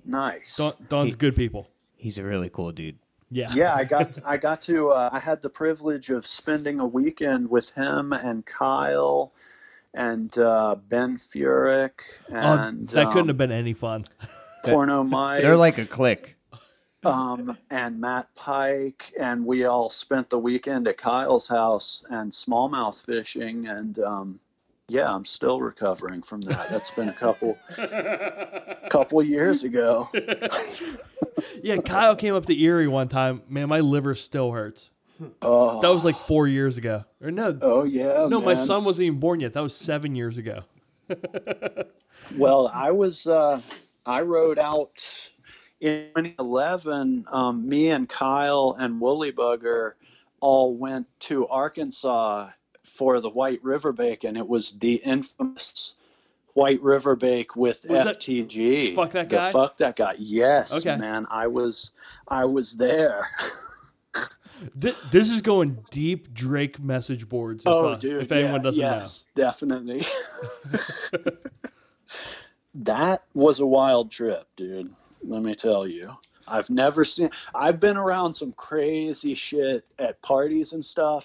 Nice.
Don, Don's
He-
good people.
He's a really cool dude.
Yeah.
yeah, I got I got to uh, I had the privilege of spending a weekend with him and Kyle and uh, Ben Furick
Oh,
and
that couldn't
um,
have been any fun.
Porno Mike
They're like a clique.
Um, and Matt Pike and we all spent the weekend at Kyle's house and smallmouth fishing and um, yeah, I'm still recovering from that. That's been a couple couple years ago.
yeah, Kyle came up to Erie one time. Man, my liver still hurts.
Oh,
That was like four years ago. Or no,
oh yeah,
no, my son wasn't even born yet. That was seven years ago.
Well, I was uh, I rode out in 2011. Um, me and Kyle and Woolly Bugger all went to Arkansas for the White River Bake, and it was the infamous White River Bake with
Was that-
FTG.
Fuck That
The
Guy?
fuck that guy. Yes,
Okay.
man. I was I was there.
Th- this is going deep Drake message boards. If,
oh,
uh,
dude.
if anyone
yeah,
doesn't
yes, definitely. that was a wild trip, dude. Let me tell you. I've never seen. I've been around some crazy shit at parties and stuff.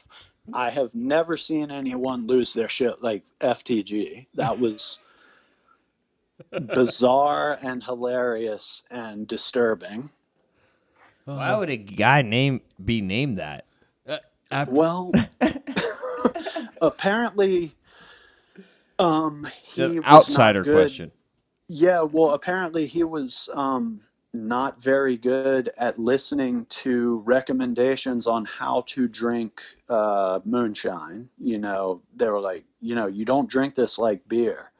I have never seen anyone lose their shit like FTG. That was bizarre and hilarious and disturbing.
Why
Uh,
would a guy name be named that?
after,
Well, apparently, um, he
Just
was
outsider
not good.
question.
Yeah, well, apparently he was um, not very good at listening to recommendations on how to drink uh, moonshine. You know, they were like, you know, you don't drink this like beer.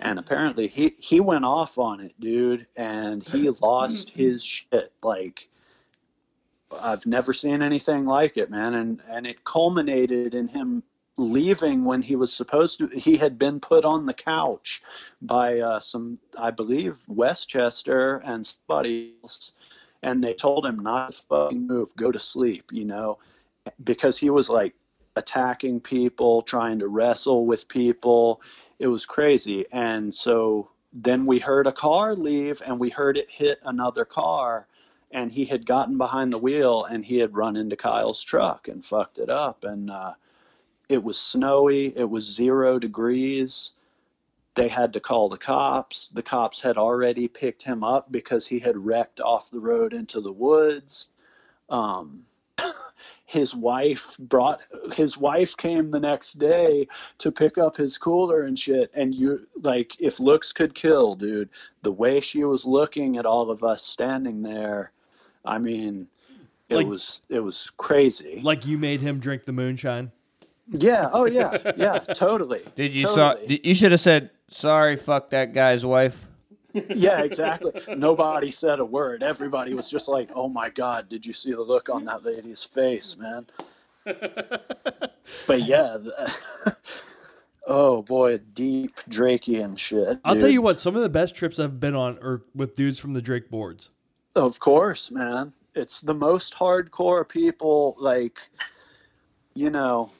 And apparently he he went off on it, dude, and he lost his shit. Like I've never seen anything like it, man. And and it culminated in him leaving when he was supposed to. He had been put on the couch by uh, some, I believe, Westchester and somebody else, and they told him not to fucking move, go to sleep, you know, because he was like attacking people, trying to wrestle with people. It was crazy, and so then we heard a car leave, and we heard it hit another car. And he had gotten behind the wheel and he had run into Kyle's truck and fucked it up. And uh, it was snowy, it was zero degrees. They had to call the cops. The cops had already picked him up because he had wrecked off the road into the woods. Um, his wife brought his wife came the next day to pick up his cooler and shit and you like if looks could kill dude the way she was looking at all of us standing there i mean it
Like-
was it was crazy
like you made him drink the moonshine.
Yeah oh yeah yeah totally
Did you
totally.
saw? You should have said sorry. Fuck that guy's wife.
yeah, exactly. Nobody said a word. Everybody was just like, "Oh my God, did you see the look on that lady's face, man?" But yeah, the, oh boy, deep Drakean shit.
I'll tell you what, some of the best trips I've been on are with dudes from the Drake boards.
Of course, man. It's the most hardcore people. Like, you know, th-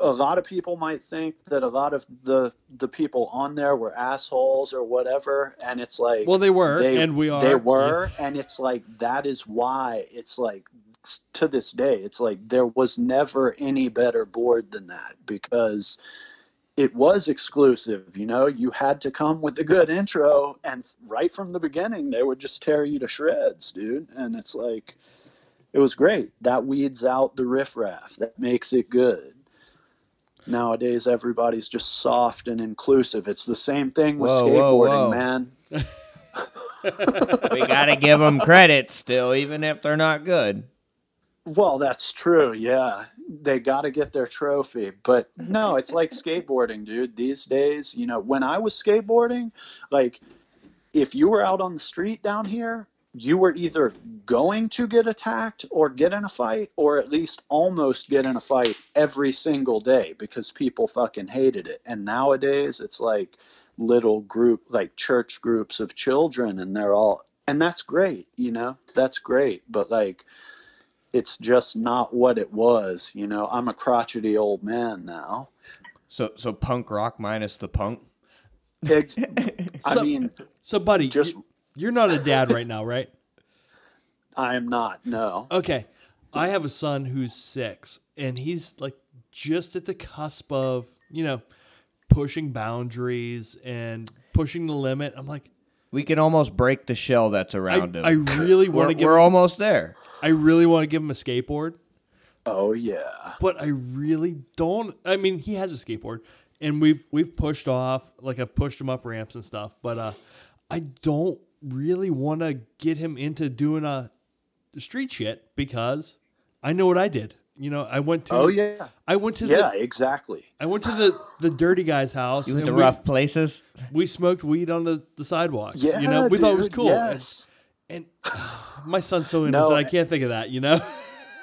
a lot of people might think that a lot of the the people on there were assholes or whatever, and it's like,
Well, they were,
they,
and we are.
They were, and it's like that is why it's like to this day, it's like there was never any better board than that because it was exclusive. You know, you had to come with a good intro, and right from the beginning, they would just tear you to shreds, dude. And it's like, it was great. That weeds out the riffraff. That makes it good. Nowadays, everybody's just soft and inclusive. It's the same thing with
Whoa, whoa,
skateboarding,
whoa.
man.
We gotta give them credit still, even if they're not good.
Well, that's true. Yeah. They got to get their trophy. But no, it's like skateboarding, dude. These days, you know, when I was skateboarding, like if you were out on the street down here, you were either going to get attacked or get in a fight or at least almost get in a fight every single day because people fucking hated it. And nowadays, it's like little group like church groups of children and they're all and that's great, you know. That's great, but like it's just not what it was. You know, I'm a crotchety old man now.
So so punk rock minus the punk.
Ex- I
So-
mean,
So, buddy,
Just-
you- you're not a dad right now, right?
I am not. No.
Okay. I have a son who's six, and he's like just at the cusp of, you know, pushing boundaries and pushing the limit. I'm like,
We can almost break the shell that's
I,
around him.
I really want to give
we're
him,
almost there.
I really want to give him a skateboard,
Oh yeah.
but I really don't. I mean, he has a skateboard, and we've we've pushed off, like I've pushed him up ramps and stuff, but uh, I don't really want to get him into doing uh, a street shit because I know what I did. You know, I went to
Oh yeah.
I went to
Yeah,
the
exactly.
I went to the the dirty guy's house.
You went
and
to
we,
rough places.
we smoked weed on the, the sidewalk.
Yeah.
you know, we thought it was
dude,
cool. And,
Yes.
and my son's so innocent,
No,
I can't think of that. You know.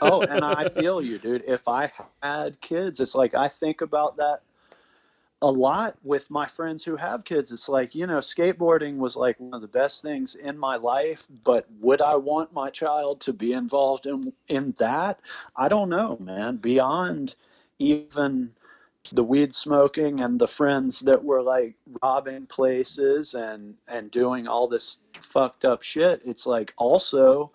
oh, and I feel you, dude. If I had kids, it's like I think about that a lot with my friends who have kids. It's like, you know, skateboarding was like one of the best things in my life, but would I want my child to be involved in in that? I don't know, man. Beyond even the weed smoking and the friends that were like robbing places and and doing all this fucked up shit it's like also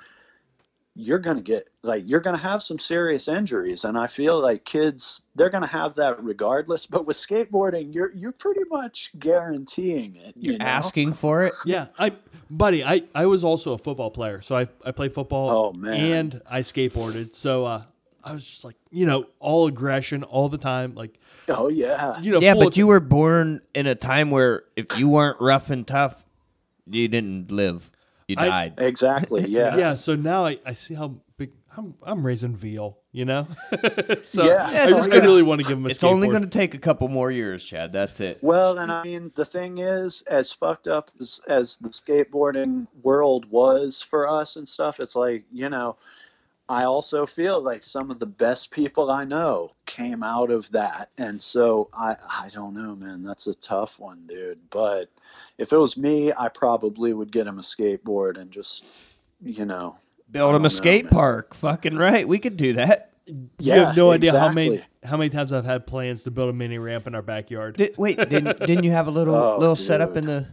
you're going to get like you're going to have some serious injuries and i feel like kids they're going to have that regardless but with skateboarding you're you're pretty much guaranteeing it
You're
you know?
asking for it.
Yeah, I, buddy, I, I was also a football player, so I, I played football
Oh, man.
and I skateboarded. So uh, I was just like, you know, all aggression all the time, like,
oh yeah
you know,
yeah, but
of-
you were born in a time where if you weren't rough and tough, you didn't live. You
I-
died.
exactly yeah
yeah. So now I, I see how big I'm. I'm raising veal, you know. so
Yeah.
I,
Yeah, it's
I
gonna-
really want to give him a
it's only going to take a couple more years, Chad. That's it.
Well, and I mean, the thing is, as fucked up as, as the skateboarding world was for us and stuff, it's like, you know, I also feel like some of the best people I know came out of that. And so I, I don't know, man, that's a tough one, dude. But if it was me, I probably would get him a skateboard and just, you know,
Build him a
don't know,
skate park. Fucking right. We could do that.
you have no idea how many how many times I've had plans to build a mini ramp in our backyard.
Did, wait, didn't didn't you have a little
Oh,
little setup in the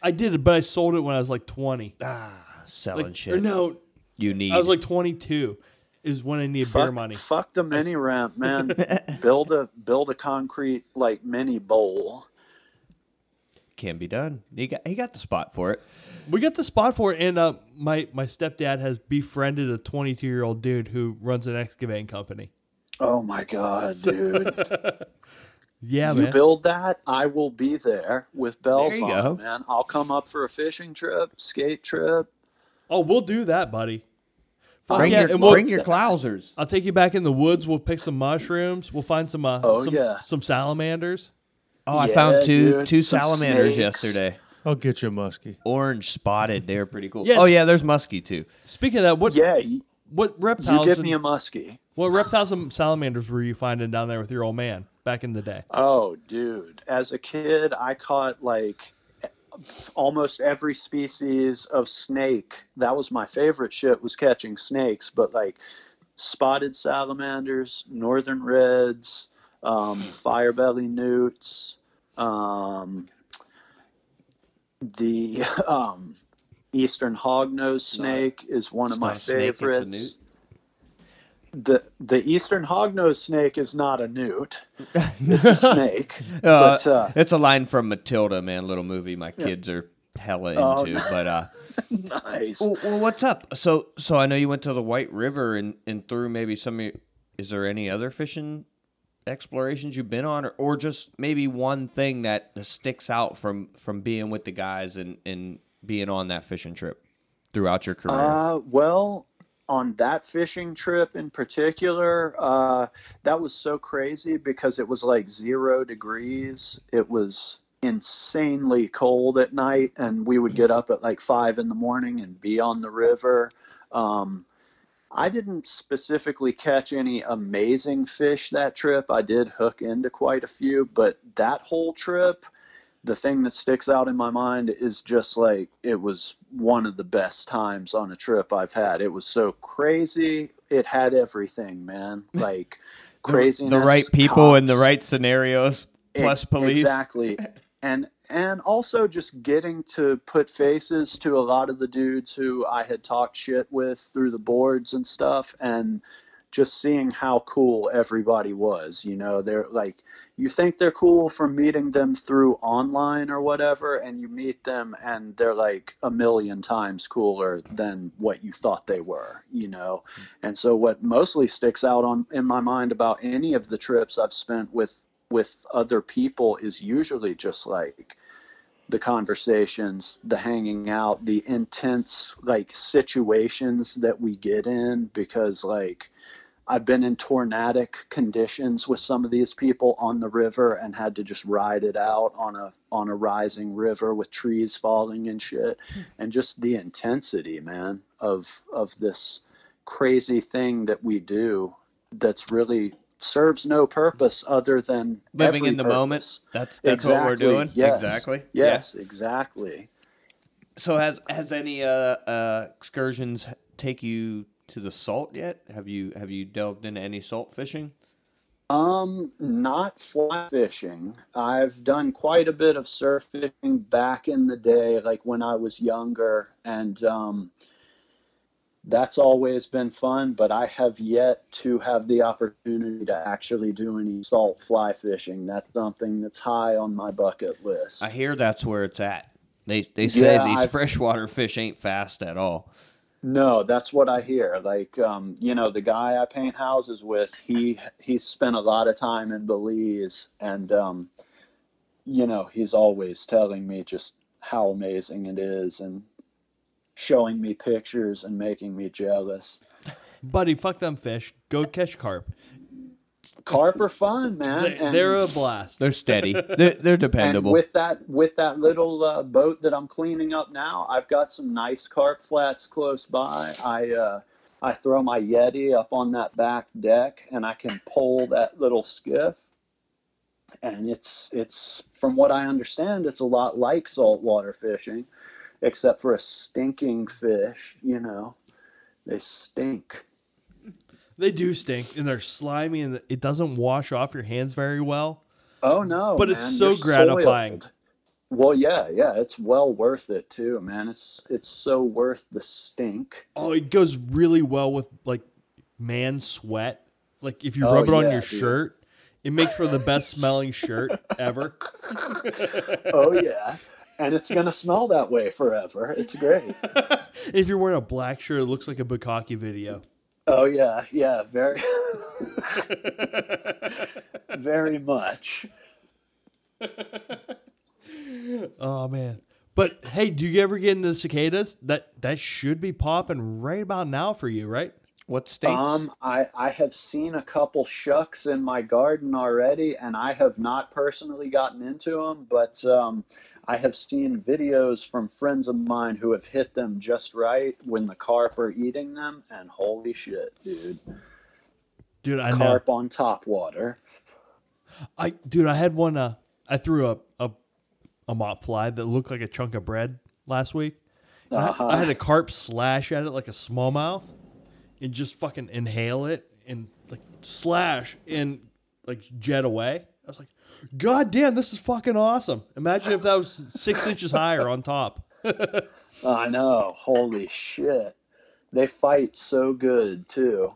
I did it, but I sold it when I was like 20.
ah selling
Like,
shit?
or no,
you need.
I was like 22. Is when I need beer money.
fuck the mini ramp, man. build a build a concrete like mini bowl.
Can be done. He got he got the spot for it.
We got the spot for it, and uh, my my stepdad has befriended a 22 year old dude who runs an excavating company.
Oh my god, dude.
yeah,
you
man.
build that, I will be there with bells
There
on,
go.
man. I'll come up for a fishing trip, skate trip.
oh, we'll do that, buddy. Fuck
Bring
yeah,
your
we'll-
bring your clousers.
I'll take you back in the woods. We'll pick some mushrooms. We'll find some uh,
Oh,
some,
yeah.
some salamanders.
Oh, I
Yeah,
found two
dude,
two salamanders
snakes.
yesterday.
I'll get you a muskie.
Orange spotted. They're pretty cool.
Yeah.
Oh yeah, there's muskie too.
Speaking of that, what
yeah, you,
what
you
reptiles?
give
and-
me a muskie.
what reptiles and salamanders were you finding down there with your old man back in the day?
Oh, dude. As a kid, I caught like almost every species of snake. That was my favorite shit was catching snakes, but like spotted salamanders, northern reds, um, firebelly newts, um, the um, eastern hognose snake is one of my
not a snake, it's a
favorites. The the eastern hognose snake is not a newt. It's a snake.
Uh,
but uh,
it's a line from Matilda, man, little movie my
Yeah.
kids are hella
Oh,
into. But uh,
nice.
well, well, what's up? So, so I know you went to the White River and and through maybe some. of your- Is there any other fishing explorations you've been on, or, or just maybe one thing that sticks out from from being with the guys and and being on that fishing trip throughout your career?
Uh, well, on that fishing trip in particular, uh, that was so crazy because it was like zero degrees. It was insanely cold at night, and we would get up at like five in the morning and be on the river. Um, I didn't specifically catch any amazing fish that trip. I did hook into quite a few, but that whole trip, the thing that sticks out in my mind is just like it was one of the best times on a trip I've had. It was so crazy. It had everything, man. Like craziness.
the right people in the right scenarios, plus police.
Exactly. And and also just getting to put faces to a lot of the dudes who I had talked shit with through the boards and stuff and just seeing how cool everybody was, you know, they're like you think they're cool from meeting them through online or whatever and you meet them and they're like a million times cooler than what you thought they were, you know. Hmm. And so what mostly sticks out on in my mind about any of the trips I've spent with with other people is usually just like the conversations, the hanging out, the intense like situations that we get in because like I've been in tornadic conditions with some of these people on the river and had to just ride it out on a on a rising river with trees falling and shit and just the intensity man of of this crazy thing that we do that's really serves no purpose other than
Living in the moment.
purpose.
That's that's what we're
Exactly,
doing.
yes,
Exactly. Yeah.
Yes, exactly.
So has has any uh, uh, excursions take you to the salt yet? Have you have you delved into any salt fishing?
Um, not fly fishing. I've done quite a bit of surf fishing back in the day, like when I was younger, and um, that's always been fun. But I have yet to have the opportunity to actually do any salt fly fishing. That's something that's high on my bucket list.
I hear that's where it's at. They they say
Yeah,
these
I've-
freshwater fish ain't fast at all.
No, that's what I hear. Like, um, you know, the guy I paint houses with, he he spent a lot of time in Belize, and um, you know, he's always telling me just how amazing it is, and showing me pictures and making me jealous.
Buddy, fuck them fish. Go catch carp.
Carp are fun, man.
They,
and,
they're a blast.
They're steady. they're they're
and
dependable.
with that with that little uh, boat that I'm cleaning up now, I've got some nice carp flats close by. I uh, I throw my Yeti up on that back deck, and I can pull that little skiff. And it's it's from what I understand, it's a lot like saltwater fishing, except for a stinking fish. You know, they stink.
They do stink, and they're slimy, and it doesn't wash off your hands very well.
Oh no,
But it's so
you're
gratifying.
soiled. Well, yeah, yeah, it's well worth it too, man. It's it's so worth the stink.
Oh, it goes really well with like man sweat. Like if you
Oh,
rub it on your
dude.
shirt, it makes for the best smelling shirt ever.
oh yeah, and it's gonna smell that way forever. It's great.
if you're wearing a black shirt, it looks like a Bukaki video.
Oh yeah, yeah, very, very much.
oh man. But hey, do you ever get into cicadas? That that should be popping right about now for you, right?
what states?
Um, I I have seen a couple shucks in my garden already, and I have not personally gotten into them, but um, I have seen videos from friends of mine who have hit them just right when the carp are eating them, and holy shit, dude,
Dude, I know.
carp on top water.
I dude, I had one. Uh, I threw a a a mop fly that looked like a chunk of bread last week. I-
Uh-huh.
I, had a carp slash at it like a smallmouth, and just fucking inhale it and like slash and like jet away. I was like, God damn, this is fucking awesome. Imagine if that was six inches higher on top.
I know, holy shit, they fight so good too.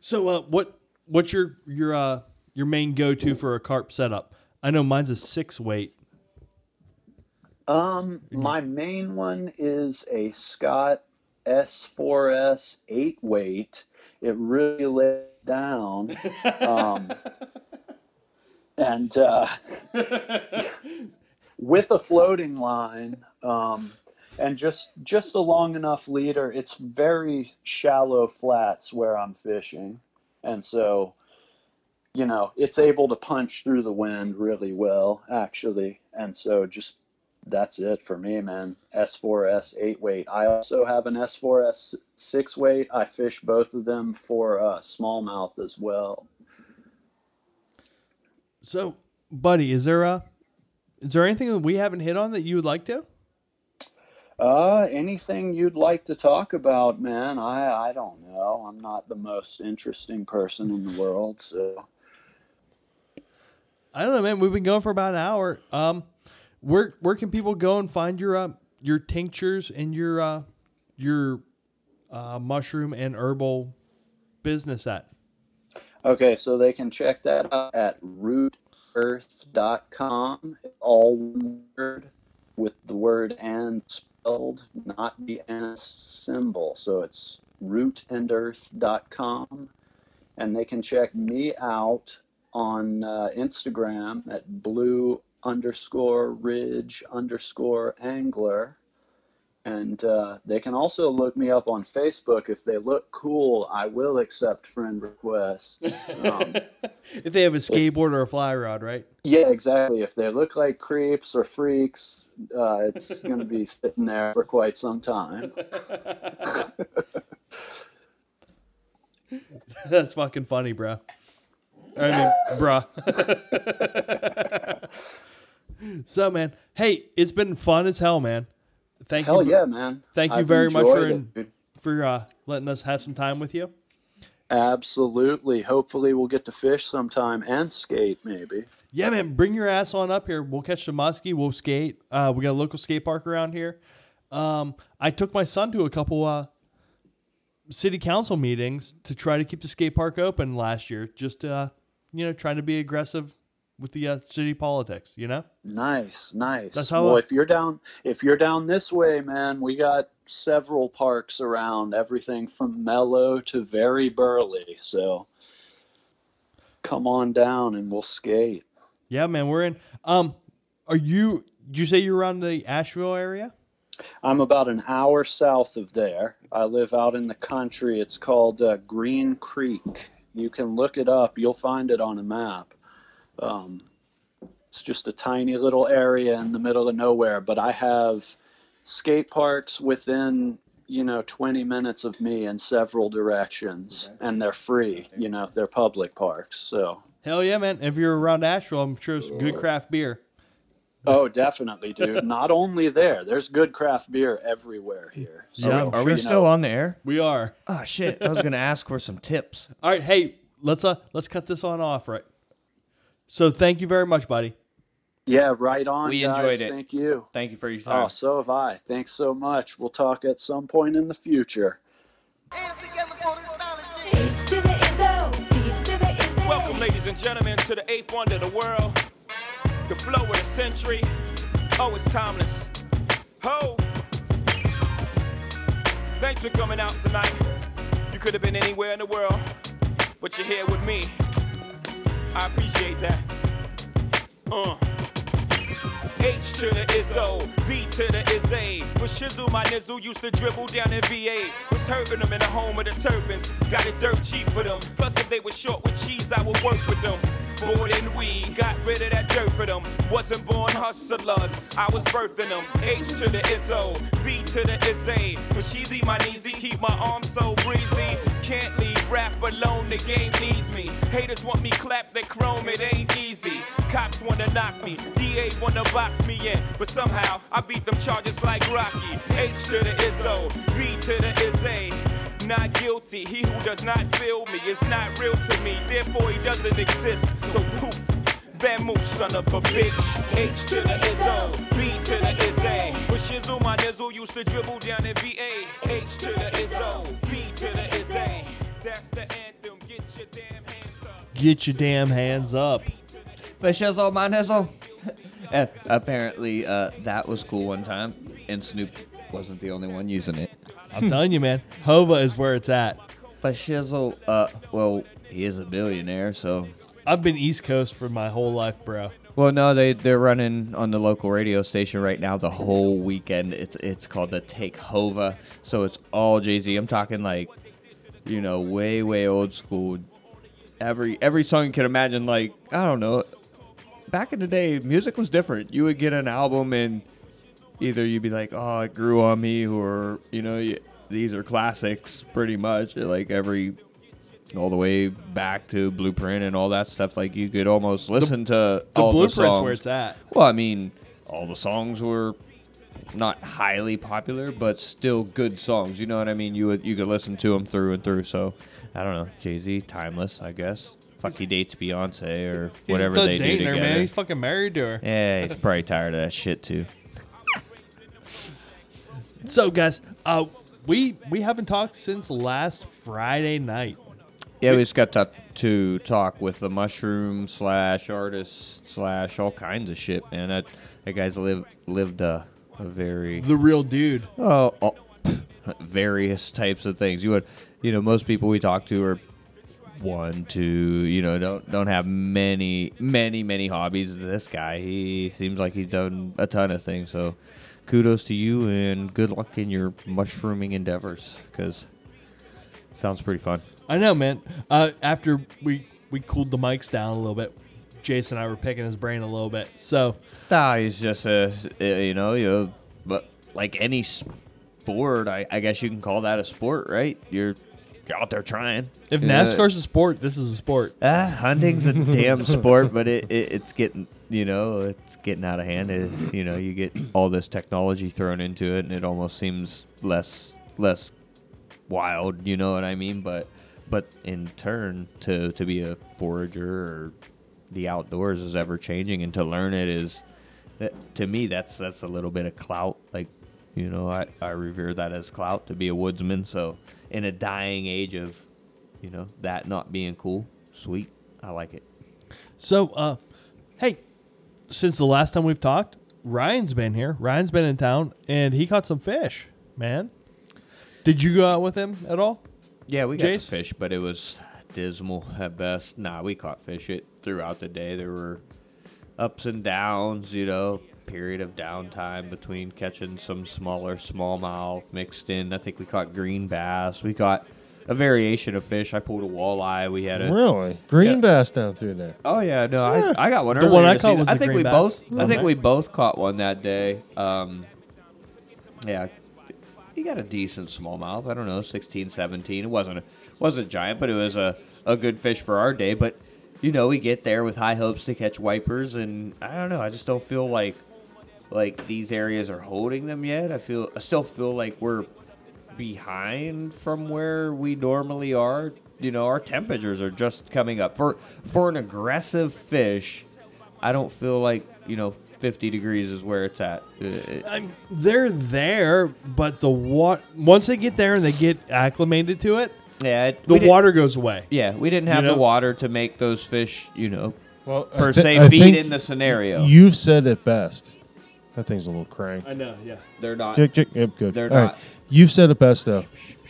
so, uh, what what's your your uh your main go to for a carp setup? I know mine's a six weight.
Um, my main one is a Scott S4S eight weight. It really laid down, Um, and uh, with a floating line, um, and just just a long enough leader. It's very shallow flats where I'm fishing, and so you know it's able to punch through the wind really well, actually. And so just that's it for me, man. S4S eight weight. I also have an S4S six weight. I fish both of them for uh, smallmouth as well.
So, buddy, is there a is there anything that we haven't hit on that you would like to?
Uh, anything you'd like to talk about, man? I I don't know. I'm not the most interesting person in the world, so
I don't know, man. We've been going for about an hour. Um, where where can people go and find your uh, your tinctures and your uh, your uh, mushroom and herbal business at?
Okay. So they can check that out at rootearth.com. All word with the word and spelled, not the and symbol. So it's rootandearth.com, and they can check me out on uh, Instagram at blue underscore ridge underscore angler. And uh, they can also look me up on Facebook. If they look cool, I will accept friend requests. Um,
if they have a skateboard or a fly rod, right?
yeah, exactly. If they look like creeps or freaks, uh, it's going to be sitting there for quite some time.
That's fucking funny, bro. I mean, bruh. so, man, hey, it's been fun as hell, man. Thank
Hell
you.
yeah, man.
Thank you
I've
very much for
it,
for uh, letting us have some time with you.
Absolutely. Hopefully, we'll get to fish sometime and skate, maybe.
Yeah, man, bring your ass on up here. We'll catch the muskie. We'll skate. Uh, we got a local skate park around here. Um, I took my son to a couple uh, city council meetings to try to keep the skate park open last year. Just uh, you know, trying to be aggressive with the uh, city politics. You know.
Nice, nice.
That's how
well,
I-
if you're down, if you're down this way, man, we got several parks around. Everything from Mellow to very burly. So come on down and we'll skate.
Yeah, man, we're in. Um, are you? Did you say you're around the Asheville area?
I'm about an hour south of there. I live out in the country. It's called uh, Green Creek. You can look it up. You'll find it on a map. Um, it's just a tiny little area in the middle of nowhere, but I have skate parks within, you know, 20 minutes of me in several directions, and they're free. You know, they're public parks. So,
Hell yeah, man! If you're around Asheville, I'm sure it's good craft beer.
oh, definitely, dude. Not only there, there's good craft beer everywhere here. So,
Yeah,
Are we, are we still
know,
on the air?
We are.
Oh shit! I was gonna ask for some tips.
All right, hey, let's uh let's cut this on off, right? So thank you very much, buddy.
Yeah, right on.
We
guys.
enjoyed it.
Thank you.
Thank you for your oh, time.
Oh, so have I. Thanks so much. We'll talk at some point in the future.
H to the Izzo, B to the Izzy.
Welcome, ladies and gentlemen, to the eighth wonder of the world, the flow of the century. Oh, it's timeless. Ho! Thanks for coming out tonight. You could have been anywhere in the world, but you're here with me. I appreciate that. Uh. H to the Izzo, V to the Izzy. With Shizzle, my nizzle used to dribble down in VA. Was hurting them in the home of the turbans. Got it dirt cheap for them. Plus, if they were short with cheese, I would work with them. Bored and weed, got rid of that dirt for them. Wasn't born hustlers, I was birthing them. H to the Izzo, V to the Izzy. For Sheezy, my kneesy, keep my arms so breezy. Can't leave rap alone, the game needs me. Haters want me clap that chrome, it ain't easy. Cops wanna knock me, DA wanna box me in, but somehow I beat them charges like Rocky. H to the Izzo, B to the Izzy. Not guilty, he who does not feel me is not real to me, therefore he doesn't exist. So poof, Vamoose, son of a bitch. H to the Izzo, B to the Izzy. With Shizzle, my nizzle used to dribble down in VA. H to the Izzo, B to the Izzy. That's the anthem, get your damn hands up.
Get your damn hands up.
The shizzle, my nizzle. Apparently, uh, that was cool one time, and Snoop wasn't the only one using it.
I'm telling you, man. Hova is where it's at.
But shizzle, uh, well, he is a billionaire, so.
I've been East Coast for my whole life, bro.
Well, no, they they're running on the local radio station right now the whole weekend. It's it's called the Take Hova, so it's all Jay Z. I'm talking like, you know, way way old school. Every every song you can imagine, like I don't know. Back in the day, music was different. You would get an album and either you'd be like, "Oh, it grew on me," or you know, y these are classics, pretty much. Like every all the way back to Blueprint and all that stuff. Like you could almost listen to
The
all the
blueprint's
songs.
where it's at.
Well, I mean, all the songs were not highly popular, but still good songs. You know what I mean? You would you could listen to them through and through. So I don't know, Jay Z, timeless, I guess. Fuck, he dates Beyonce or
He's
whatever they do
dating her,
together.
man. He's fucking married to her.
yeah, he's probably tired of that shit too.
So, guys, uh, we we haven't talked since last Friday night.
Yeah, we just got to, to talk with the mushroom slash artist slash all kinds of shit, man. That that guy's live lived a very
The real dude.
Oh, oh, various types of things. You would, you know, most people we talk to are one, two, you know, don't don't have many, many, many hobbies. This guy, he seems like he's done a ton of things. So, kudos to you and good luck in your mushrooming endeavors, because sounds pretty fun.
I know, man. Uh, after we we cooled the mics down a little bit, Jason and I were picking his brain a little bit. So,
Nah, he's just a, uh, you know, you but like any sport, I, I guess you can call that a sport, right? You're you're out there trying.
if. NASCAR's a sport, this is a sport.
Ah, hunting's a damn sport, but it, it it's getting you know it's getting out of hand. It, you know, you get all this technology thrown into it, and it almost seems less less wild. You know what I mean? But but in turn, to to be a forager or the outdoors is ever changing, and to learn it is, that, to me, that's that's a little bit of clout. Like, you know, I I revere that as clout to be a woodsman. So in a dying age of, you know, that not being cool, sweet, I like it.
So, uh, hey, since the last time we've talked, Ryan's been here. Ryan's been in town, and he caught some fish, man. Did you go out with him at all?
Yeah, we got
Jace?
fish, but it was dismal at best. Nah, we caught fish it throughout the day. There were ups and downs, you know, period of downtime between catching some smaller smallmouth mixed in. I think we caught green bass. We caught a variation of fish. I pulled a walleye. We had a
Really? Green
Yeah.
bass down through there.
Oh yeah, no,
Yeah.
I I got one
The one I caught was
I think
green
we
bass.
both. I think we both caught one that day. Um, yeah, he got a decent smallmouth. I don't know, 16, 17. It wasn't a, wasn't giant, but it was a a good fish for our day. But you know, we get there with high hopes to catch wipers, and I don't know. I just don't feel like like these areas are holding them yet. I feel I still feel like we're behind from where we normally are. You know, our temperatures are just coming up for for an aggressive fish. I don't feel like you know 50 degrees is where it's at. Uh, it-
I'm, they're there, but the wa- once they get there and they get acclimated to it,
yeah, it,
the water goes away.
Yeah, we didn't have
You know?
the water to make those fish, you know,
Well,
per
I thi-
se
I
feed in the scenario.
You've said it best. That thing's a little cranked.
I know, yeah.
They're not.
Chick, chick, yep, good.
They're
All right.
not.
You've said it best though.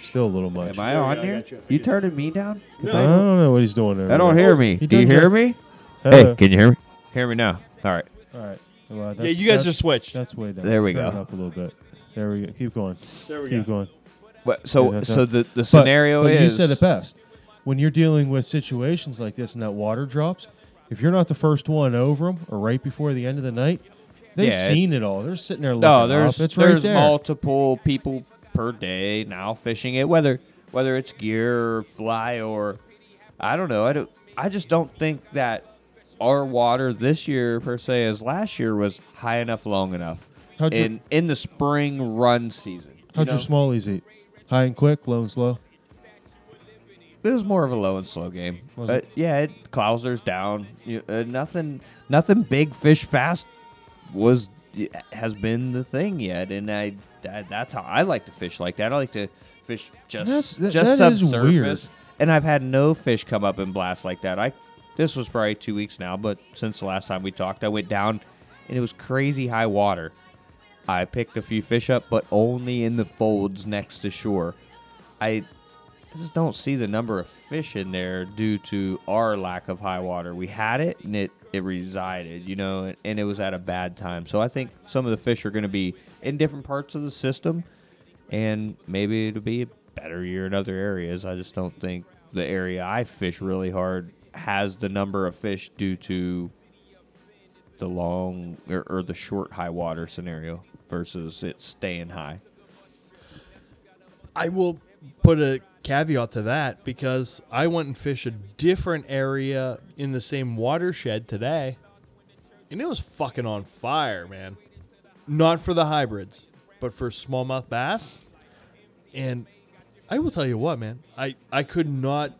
Still a little much.
Am I on
go, I
here?
got you.
You turning me down? 'Cause
I
I,
don't know what he's doing there.
I don't hear me.
He
Do you hear me?
Uh,
Hey, can you hear me? Hear me now. All right.
All right. Well,
Yeah, you guys
that's-
just switched.
That's way down.
There we
Turn
go.
Up a little bit. There we go. Keep going.
There we
Keep
go.
Keep going.
But so
Yeah,
so
it.
the the scenario
but
is
you said it best. When you're dealing with situations like this and that water drops, if you're not the first one over them or right before the end of the night, they've
Yeah,
seen it all. They're sitting there looking
No, there's.
It's
there's
right there.
multiple people per day now fishing it, whether whether it's gear or fly or I don't know. I don't. I just don't think that our water this year per se as last year was high enough, long enough
How'd your,
in in the spring run season.
how'd your
know?
smallies eat? High and quick, low and slow.
It was more of a low and slow game.
Was
but yeah, it Clouser's down. You, uh, nothing, nothing big fish fast was has been the thing yet, and I that, that's how I like to fish like that. I like to fish just
That's- that-
just
that
subsurface, and I've had no fish come up and blast like that. I this was probably two weeks now, but since the last time we talked, I went down, and it was crazy high water. I picked a few fish up, but only in the folds next to shore. I just don't see the number of fish in there due to our lack of high water. We had it and it, it resided, you know, and, and it was at a bad time. So I think some of the fish are going to be in different parts of the system, and maybe it'll be a better year in other areas. I just don't think the area I fish really hard has the number of fish due to the long or, or the short high water scenario versus it staying high.
I will put a caveat to that because I went and fished a different area in the same watershed today, and it was fucking on fire, man. Not for the hybrids, but for smallmouth bass. And I will tell you what, man, I I could not.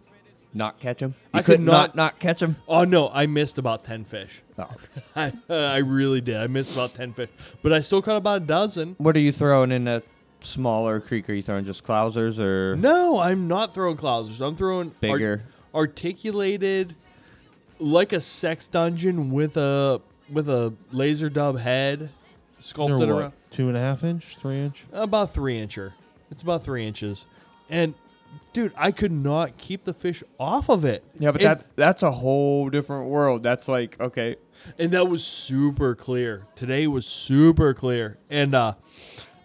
Not catch them.
I could not-
not catch them.
Oh no, I missed about ten fish.
Oh.
I uh, I really did. I missed about ten fish, but I still caught about a dozen.
What are you throwing in that smaller creek? Are you throwing just clousers or
No, I'm not throwing clousers. I'm throwing art-
bigger?
articulated like a sex dungeon with a with a laser dub head sculpted around
Two and a half inch, three inch.
about three incher. It's about three inches, and dude, I could not keep the fish off of it.
yeah, but
And-
that that's a whole different world. That's like okay,
and that was super clear. Today was super clear, and uh,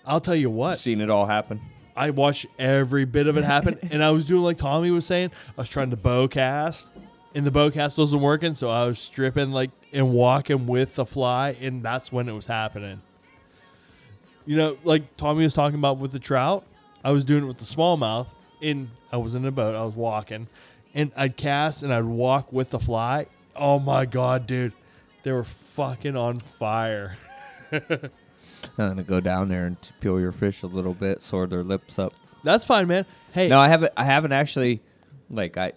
I'll tell you what.
seen it all happen.
I watched every bit of it happen, and I was doing like Tommy was saying. I was trying to bow cast, and the bow cast wasn't working, so I was stripping like and walking with the fly, and that's when it was happening. You know, like Tommy was talking about with the trout, I was doing it with the smallmouth. In I was in a boat, I was walking, and I'd cast and I'd walk with the fly. Oh my god, dude, they were fucking on fire.
I'm gonna go down there and peel your fish a little bit, sort their lips up.
That's fine, man. Hey,
No, I haven't. I haven't actually like I,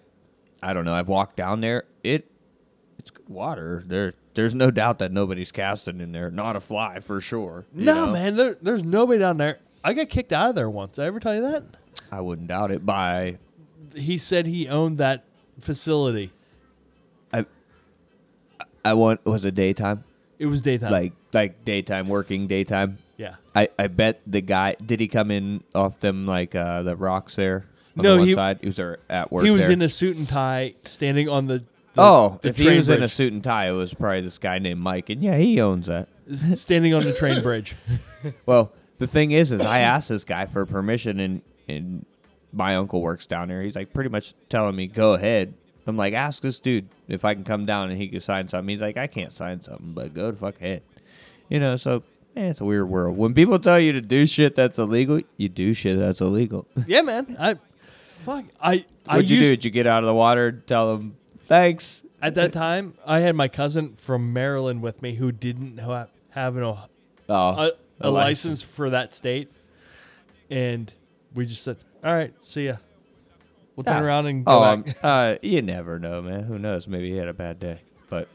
I don't know. I've walked down there. It, it's good water. There, there's no doubt that nobody's casting in there. Not a fly for sure.
No,
know?
man, there, there's nobody down there. I got kicked out of there once. Did I ever tell you that?
I wouldn't doubt it. By
He said he owned that facility.
I I want was it daytime?
It was daytime.
Like like daytime working daytime.
yeah.
I, I bet the guy did he come in off them like uh the rocks there on
No,
the one
he-
side he was there at work
he was
there.
in a suit and tie, standing on the. the
oh
the
if he was in a suit and tie it was probably this guy named Mike and yeah he owns that
standing on the train bridge.
well the thing is is I asked this guy for permission and and my uncle works down there he's like pretty much telling me go ahead I'm like ask this dude if I can come down and he can sign something he's like I can't sign something but go to fuck ahead you know so eh, it's a weird world when people tell you to do shit that's illegal you do shit that's illegal.
yeah, man. I, fuck. I. I
What'd you
used,
do? Did you get out of the water and tell them thanks?
At that time, I had my cousin from Maryland with me who didn't ha- have an, a,
Oh,
a,
a
license for that state, and we just said, "All right, see ya." We'll turn
Yeah.
around and go
oh, um,
back.
uh, you never know, man. Who knows? Maybe he had a bad day. But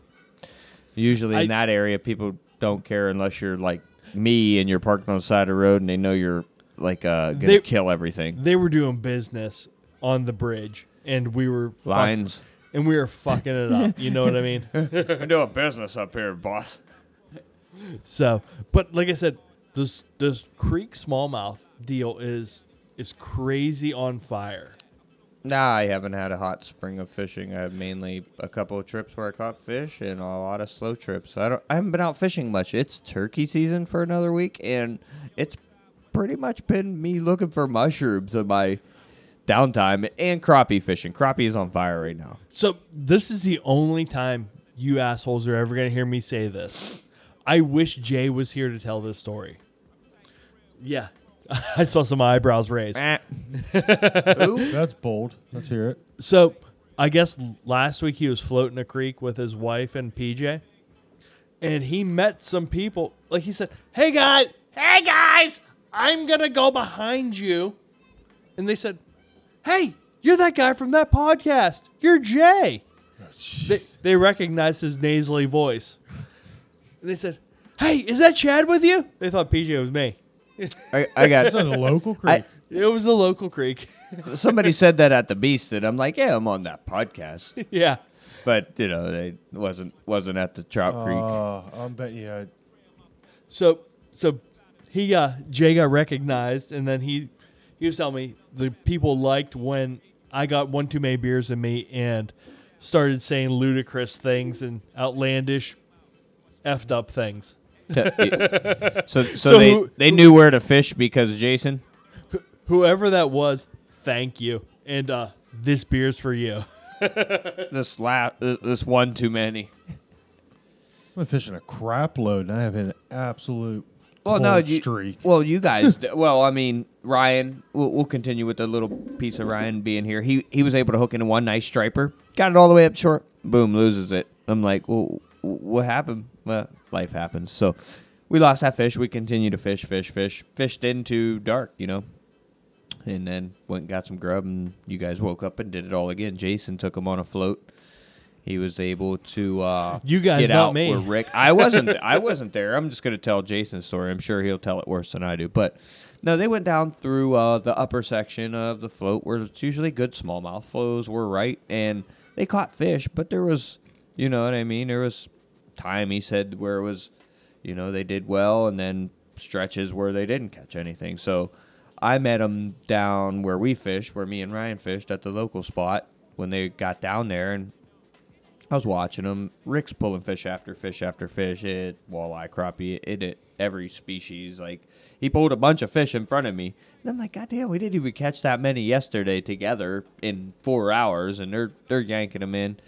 usually in that area, people don't care unless you're like me and you're parked on the side of the road and they know you're like uh gonna
They-
kill everything.
they were doing business on the bridge, and we were fuck-
Lines.
and we were fucking it up. You know what I mean?
We're doing business up here, boss.
So, but like I said, this this creek smallmouth deal is is crazy on fire.
Nah, I haven't had a hot spring of fishing. I have mainly a couple of trips where I caught fish and a lot of slow trips. I don't. I haven't been out fishing much. It's turkey season for another week, and it's pretty much been me looking for mushrooms in my downtime and crappie fishing. Crappie is on fire right now.
So this is the only time you assholes are ever gonna hear me say this. I wish Jay was here to tell this story. Yeah, I saw some eyebrows raised.
That's bold. Let's hear it.
So, I guess last week he was floating a creek with his wife and PJ, and he met some people. Like he said, "Hey guys, hey guys, I'm gonna go behind you," and they said, "Hey, you're that guy from that podcast. You're Jay." Oh, they they recognized his nasally voice, and they said, "Hey, is that Chad with you?" They thought PJ was me.
I, I got
It's not a local
I-
creek.
It was the local creek.
somebody said that at the Beast, and I'm like, yeah, I'm on that podcast,
yeah.
but you know, they wasn't wasn't at the Trout Creek.
Uh, I'm betting you. I-
So so he uh Jay got recognized and then he he was telling me the people liked when I got one too many beers in me and started saying ludicrous things and outlandish effed up things.
Te- So, so,
So
they
who-
they knew where to fish because of Jason.
Whoever that was, thank you. And uh this beer's for you.
This la- uh, this one too many.
I'm fishing a crap load, and I have an absolute
Well, no, you,
streak.
well, you guys. well, I mean, Ryan. We'll, we'll continue with the little piece of Ryan being here. He he was able to hook into one nice striper. Got it all the way up short. Boom, loses it. I'm like, well, what happened? Well, life happens. So we lost that fish. We continued to fish, fish, fish. Fished into dark, you know. And then went and got some grub, and you guys woke up and did it all again. Jason took him on a float. He was able to uh,
You guys,
get out
me.
where Rick. I wasn't. I wasn't there. I'm just gonna tell Jason's story. I'm sure he'll tell it worse than I do. But no, they went down through uh, the upper section of the float where it's usually good smallmouth flows were right, and they caught fish. But there was, you know what I mean. There was time he said where it was, you know, they did well, and then stretches where they didn't catch anything. So I met them down where we fished, where me and Ryan fished at the local spot when they got down there, and I was watching them. Rick's pulling fish after fish after fish. It walleye, crappie, it, it every species. Like he pulled a bunch of fish in front of me, and I'm like, God damn, we didn't even catch that many yesterday together in four hours, and they're they're yanking them in.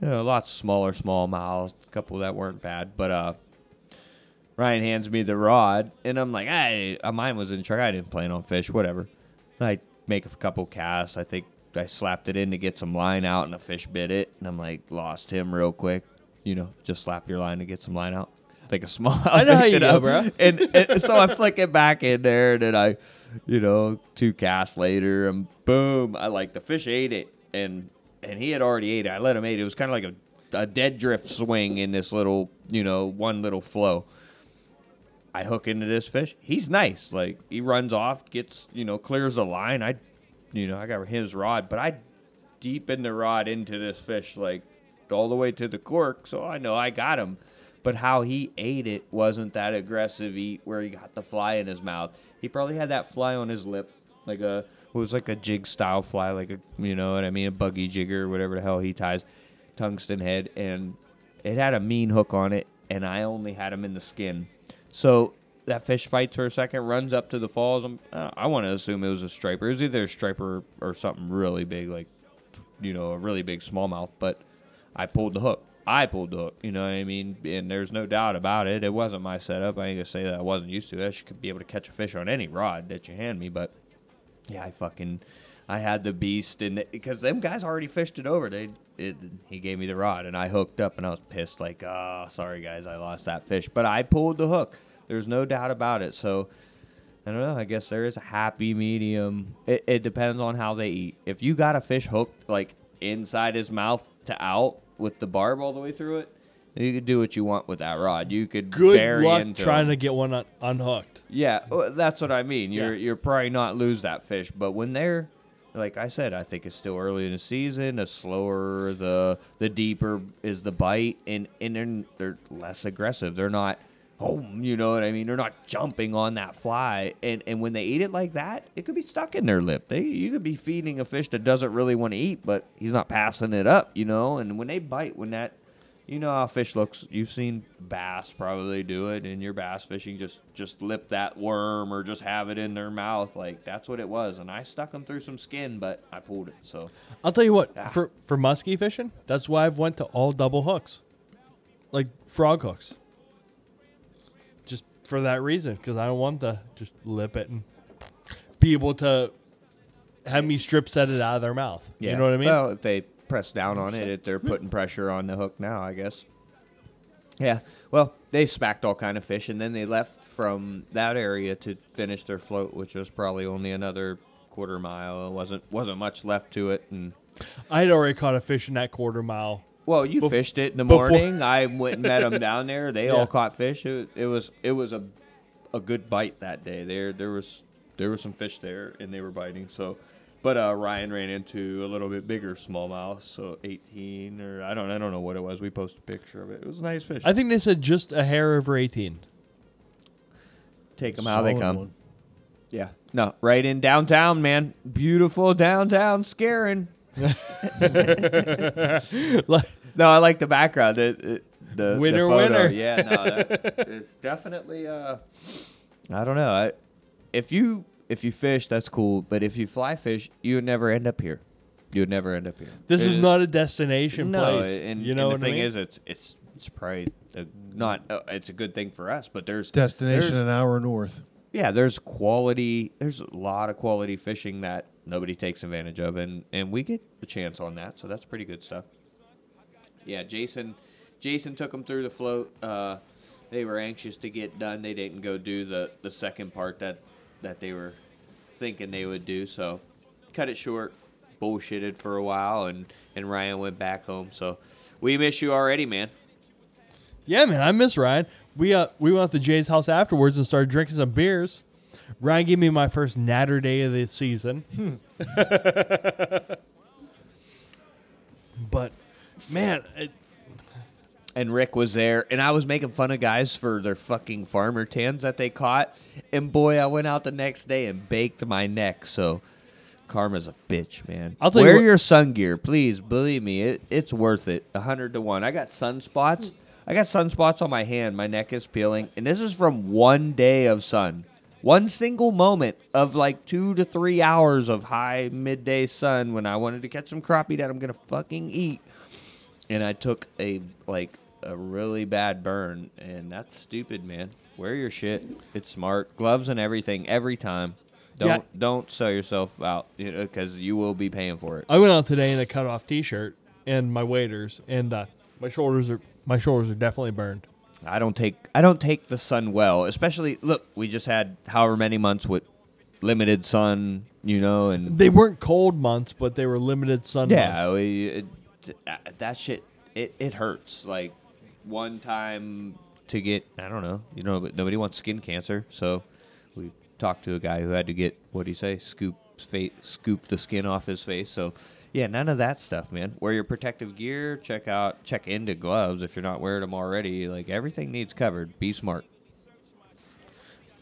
You know, lots of smaller smallmouths, a couple that weren't bad, but uh. Ryan hands me the rod, and I'm like, "I, uh, mine was in the truck. I didn't plan on fish, whatever." I make a couple casts. I think I slapped it in to get some line out, and a fish bit it, and I'm like, lost him real quick. You know, just slap your line to get some line out. Like a small.
I know how you
up,
bro.
And, and so I flick it back in there, and then I, you know, two casts later, and boom, I like the fish ate it. and and he had already ate it. I let him eat it. Was kind of like a, a dead drift swing in this little, you know, one little flow. I hook into this fish. He's nice. Like he runs off, gets, you know, clears the line. I, you know, I got his rod, but I deepen the rod into this fish like all the way to the cork, so I know I got him. But how he ate it wasn't that aggressive eat where he got the fly in his mouth. He probably had that fly on his lip, like a it was like a jig style fly, like a you know what I mean, a buggy jigger, whatever the hell he ties, tungsten head, and it had a mean hook on it, and I only had him in the skin. So that fish fights for a second, runs up to the falls. Uh, I want to assume it was a striper. It was either a striper or something really big, like you know, a really big smallmouth. But I pulled the hook. I pulled the hook. You know what I mean? And there's no doubt about it. It wasn't my setup. I ain't gonna say that I wasn't used to it. I should be able to catch a fish on any rod that you hand me. But yeah, I fucking I had the beast, and because them guys already fished it over. They it, he gave me the rod, and I hooked up, and I was pissed. Like, oh, sorry guys, I lost that fish. But I pulled the hook. There's no doubt about it. So. I don't know. I guess there is a happy medium. It, it depends on how they eat. If you got a fish hooked like inside his mouth to out with the barb all the way through it, you could do what you want with that rod. You could
Good
bury
luck
into
trying
him.
to get one un- unhooked.
Yeah, well, that's what I mean. You're
Yeah.
you're probably not lose that fish, but when they're like I said, I think it's still early in the season. The slower, the the deeper is the bite, and and they're, they're less aggressive. They're not, oh, you know what I mean. They're not jumping on that fly, and and when they eat it like that, it could be stuck in their lip. They you could be feeding a fish that doesn't really want to eat, but he's not passing it up, you know. And when they bite, when that you know how fish looks. You've seen bass probably do it in your bass fishing. Just just lip that worm or just have it in their mouth. Like that's what it was. And I stuck them through some skin, but I pulled it. So
I'll tell you what,
Ah.
for for muskie fishing, that's why I've went to all double hooks, like frog hooks. Just for that reason, because I don't want to just lip it and be able to have me strip set it out of their mouth.
yeah,
You know what I mean?
Well, if they press down on it, it they're putting pressure on the hook now. I guess. Yeah. Well, they smacked all kind of fish, and then they left from that area to finish their float, which was probably only another quarter mile. It wasn't wasn't much left to it, and
I had already caught a fish in that quarter mile.
Well, you
Bef-
fished it in the
before-
morning. I went and met them down there. They
Yeah.
all caught fish. It, it was it was a a good bite that day. There there was there was some fish there and they were biting. So, but uh, Ryan ran into a little bit bigger smallmouth, so 18 or I don't I don't know what it was. We posted a picture of it. It was a nice fish.
I think they said just a hair over 18.
Take them how they
Solid
come.
one.
Yeah. No, right in downtown, man. Beautiful downtown, scaring.
like,
No, I like the background. The, the, the
Winner,
the photo.
winner.
Yeah, no, that, it's definitely. Uh, I don't know. I, if you if you fish, that's cool. But if you fly fish, you would never end up here. You would never end up here.
this
It
is not a destination
no,
place.
and,
you know
and the
what I
thing
mean?
is, it's it's it's probably not. Uh, it's a good thing for us, but there's
Destination
there's-
an hour north.
yeah, there's quality. There's a lot of quality fishing that nobody takes advantage of, and and we get a chance on that, so that's pretty good stuff. Yeah, Jason, Jason took them through the float. Uh, they were anxious to get done. They didn't go do the the second part that that they were thinking they would do, so cut it short. Bullshitted for a while, and and Ryan went back home. So we miss you already, man.
Yeah, man, I miss Ryan. We uh we went up to Jay's house afterwards and started drinking some beers. Ryan gave me my first natter day of the season. but man, it,
and Rick was there, and I was making fun of guys for their fucking farmer tans that they caught. And boy, I went out the next day and baked my neck. So karma's a bitch, man.
I'll tell you
Wear
what-
your sun gear, please. Believe me, it, it's worth it. A hundred to one. I got sunspots. I got sunspots on my hand. My neck is peeling, and this is from one day of sun. One single moment of like two to three hours of high midday sun when I wanted to catch some crappie that I'm gonna fucking eat and I took a like a really bad burn, and that's stupid, man. Wear your shit. It's smart. Gloves and everything every time. Don't
Yeah.
don't sell yourself out, you know, because you will be paying for it.
I went out today in a cut off T-shirt and my waders, and uh, my shoulders are my shoulders are definitely burned.
I don't take I don't take the sun well, especially look. We just had however many months with limited sun, you know, and
They weren't cold months, but they were limited sun
yeah, we, it, uh, that shit it it hurts. Like one time to get I don't know, you know, but nobody wants skin cancer, so we talked to a guy who had to get what do you say, scoop face, scoop the skin off his face. So yeah, none of that stuff, man. Wear your protective gear. Check out, check into gloves if you're not wearing them already. Like everything needs covered. Be smart.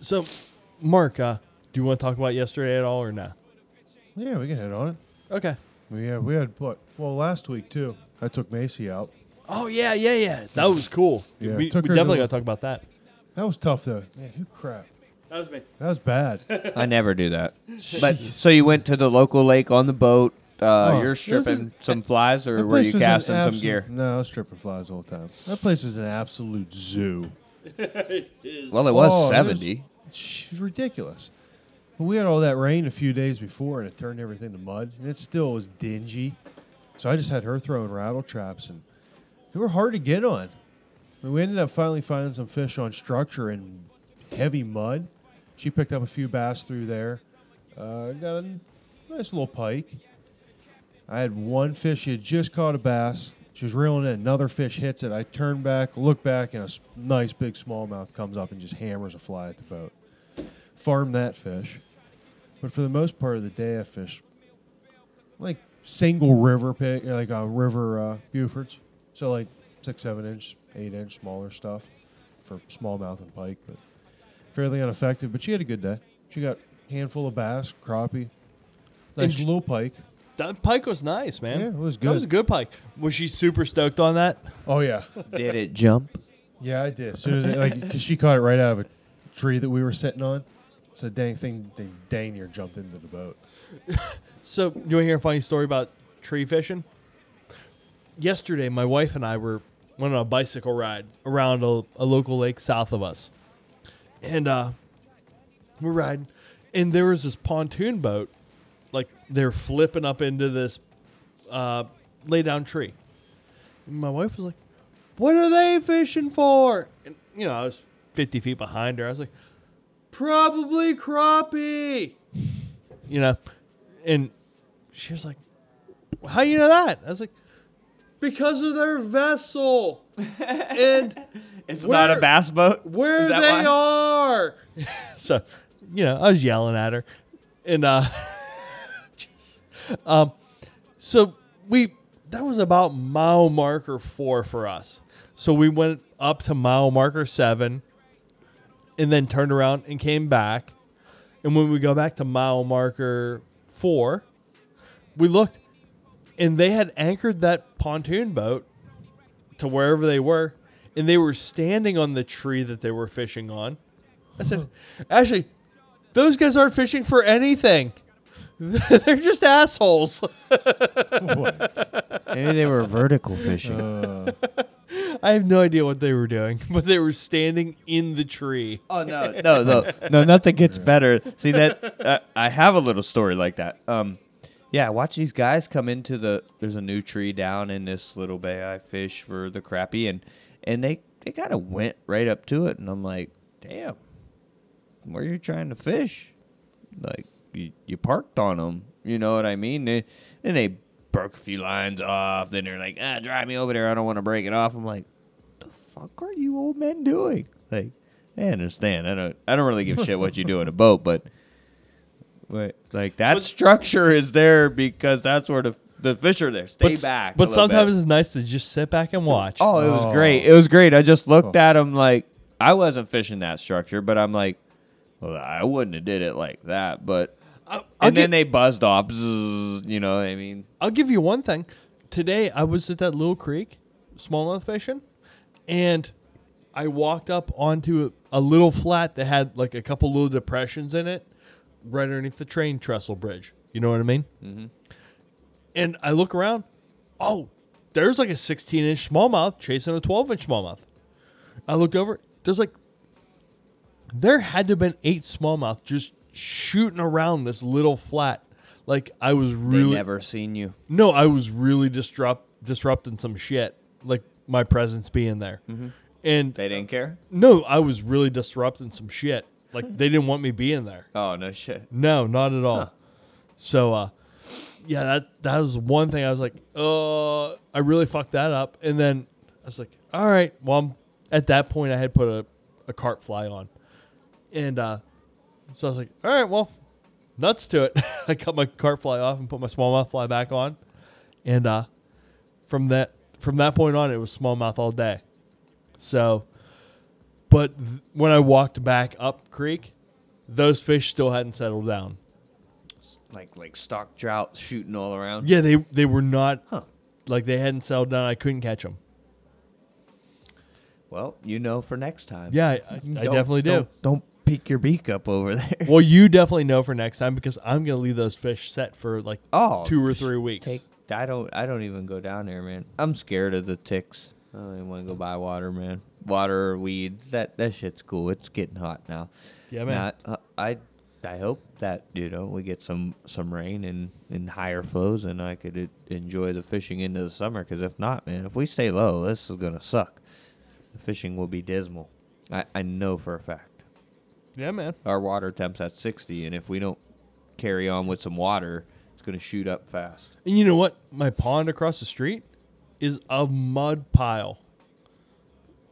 So, Mark, uh, do you want to talk about yesterday at all or not?
Yeah, we can hit on it.
Okay.
We had, we had what? Well, last week too. I took Macy out.
Oh yeah, yeah, yeah. That was cool.
Yeah,
we we
took her
definitely
the-
got to talk about that.
That was tough though. Man, who crap?
That was me.
That was bad.
I never do that. But so you went to the local lake on the boat. Uh,
Oh,
you're
this is-
stripping some flies, or
That
were
place
you
was an
casting some
absolute-
gear?
No, I was stripping flies the whole time. That place was an absolute zoo.
Well, it was
Oh, it was-
70.
It was ridiculous. But we had all that rain a few days before, and it turned everything to mud, and it still was dingy. So I just had her throwing rattle traps, and they were hard to get on. I mean, we ended up finally finding some fish on structure in heavy mud. She picked up a few bass through there. Uh, got a nice little pike. I had one fish. She had just caught a bass. She was reeling in. Another fish hits it. I turn back, look back, and a nice big smallmouth comes up and just hammers a fly at the boat. Farm that fish. But for the most part of the day, I fished like single river pig, like a river uh, Bufords. So like six, seven inch, eight inch, smaller stuff for smallmouth and pike, but fairly ineffective. But she had a good day. She got a handful of bass, crappie, nice
And sh-
little pike.
That pike was nice, man.
Yeah, it was good.
That was a
good.
good pike. Was she super stoked on that?
Oh yeah,
Did it jump?
yeah, I did. As soon as it, like, cause she caught it right out of a tree that we were sitting on. So dang thing, dang, dang near jumped into the boat.
So, you want to hear a funny story about tree fishing? Yesterday, my wife and I were went on a bicycle ride around a, a local lake south of us, and uh, we're riding, and there was this pontoon boat, like they're flipping up into this uh, lay down tree. And my wife was like, "What are they fishing for?" And you know, I was fifty feet behind her. I was like, "Probably crappie." You know, and she was like, "How you know that?" I was like, "Because of their vessel and
It's
not a
bass boat.
where they
why?
are." so, you know, I was yelling at her, and uh, um, so we that was about mile marker four for us. So we went up to mile marker seven, and then turned around and came back. And when we go back to mile marker four, we looked, and they had anchored that pontoon boat to wherever they were, and they were standing on the tree that they were fishing on. I said, actually, those guys aren't fishing for anything. They're just assholes.
Maybe they were vertical fishing.
Uh,
I have no idea what they were doing, but they were standing in the tree.
Oh no, no, no, no! Nothing gets better. See that? Uh, I have a little story like that. Um, yeah, watch these guys come into the. There's a new tree down in this little bay I fish for the crappie, and and they they kind of went right up to it, and I'm like, damn, where you trying to fish? Like you you parked on them, you know what I mean? They, then they broke a few lines off. Then they're like, ah, drive me over there. I don't want to break it off. I'm like, the fuck are you old men doing? Like, I understand. I don't. I don't really give a shit what you do in a boat, but, wait, like that
But-
structure is there because that's where the the fish are there. Stay
but, s-
back. a
But
little bit.
sometimes it's nice to just sit back and watch.
Oh, it was
Oh.
great. It was great. I just looked
Oh.
at him like I wasn't fishing that structure, but I'm like, well, I wouldn't have did it like that. But
I, I'll,
and
gi-
then they buzzed off. Zzz, you know, what I mean,
I'll give you one thing. Today I was at that little creek, smallmouth fishing, and I walked up onto a, a little flat that had like a couple little depressions in it, right underneath the train trestle bridge. You know what I mean?
Mhm.
And I look around. Oh, there's like a 16 inch smallmouth chasing a 12 inch smallmouth. I look over. There's like there had to have been eight smallmouth just shooting around this little flat. Like I was really
they never seen you.
no, I was really disrupt disrupting some shit, like my presence being there.
Mhm.
And
They didn't care.
no, I was really disrupting some shit. Like they didn't want me being there.
Oh no shit.
No, not at all.
Huh.
So, uh, yeah, that that was one thing I was like, uh, I really fucked that up. And then I was like, all right, well, I'm, at that point I had put a, a carp fly on, and uh, so I was like, all right, well, nuts to it. I cut my carp fly off and put my smallmouth fly back on, and uh, from that from that point on, it was smallmouth all day. So, but th- when I walked back up creek, those fish still hadn't settled down.
Like like stock trout shooting all around.
Yeah, they they were not
Huh.
like they hadn't settled down. I couldn't catch them.
Well, you know for next time.
Yeah, I, I, I
Don't-
definitely do.
Don't, don't peek your beak up over there.
Well, you definitely know for next time because I'm gonna leave those fish set for like
oh,
two or three weeks.
Take. I don't. I don't even go down there, man. I'm scared of the ticks. I don't even want to go buy water, man. Water weeds. That that shit's cool. It's getting hot now.
yeah, man.
Not, uh, I I hope that you know we get some some rain and and higher flows, and I could uh, enjoy the fishing into the summer. Because if not, man, if we stay low, this is gonna suck. The fishing will be dismal. I I know for a fact.
yeah, man.
Our water temp's at 60, and if we don't carry on with some water, it's gonna shoot up fast.
And you know what? My pond across the street is a mud pile.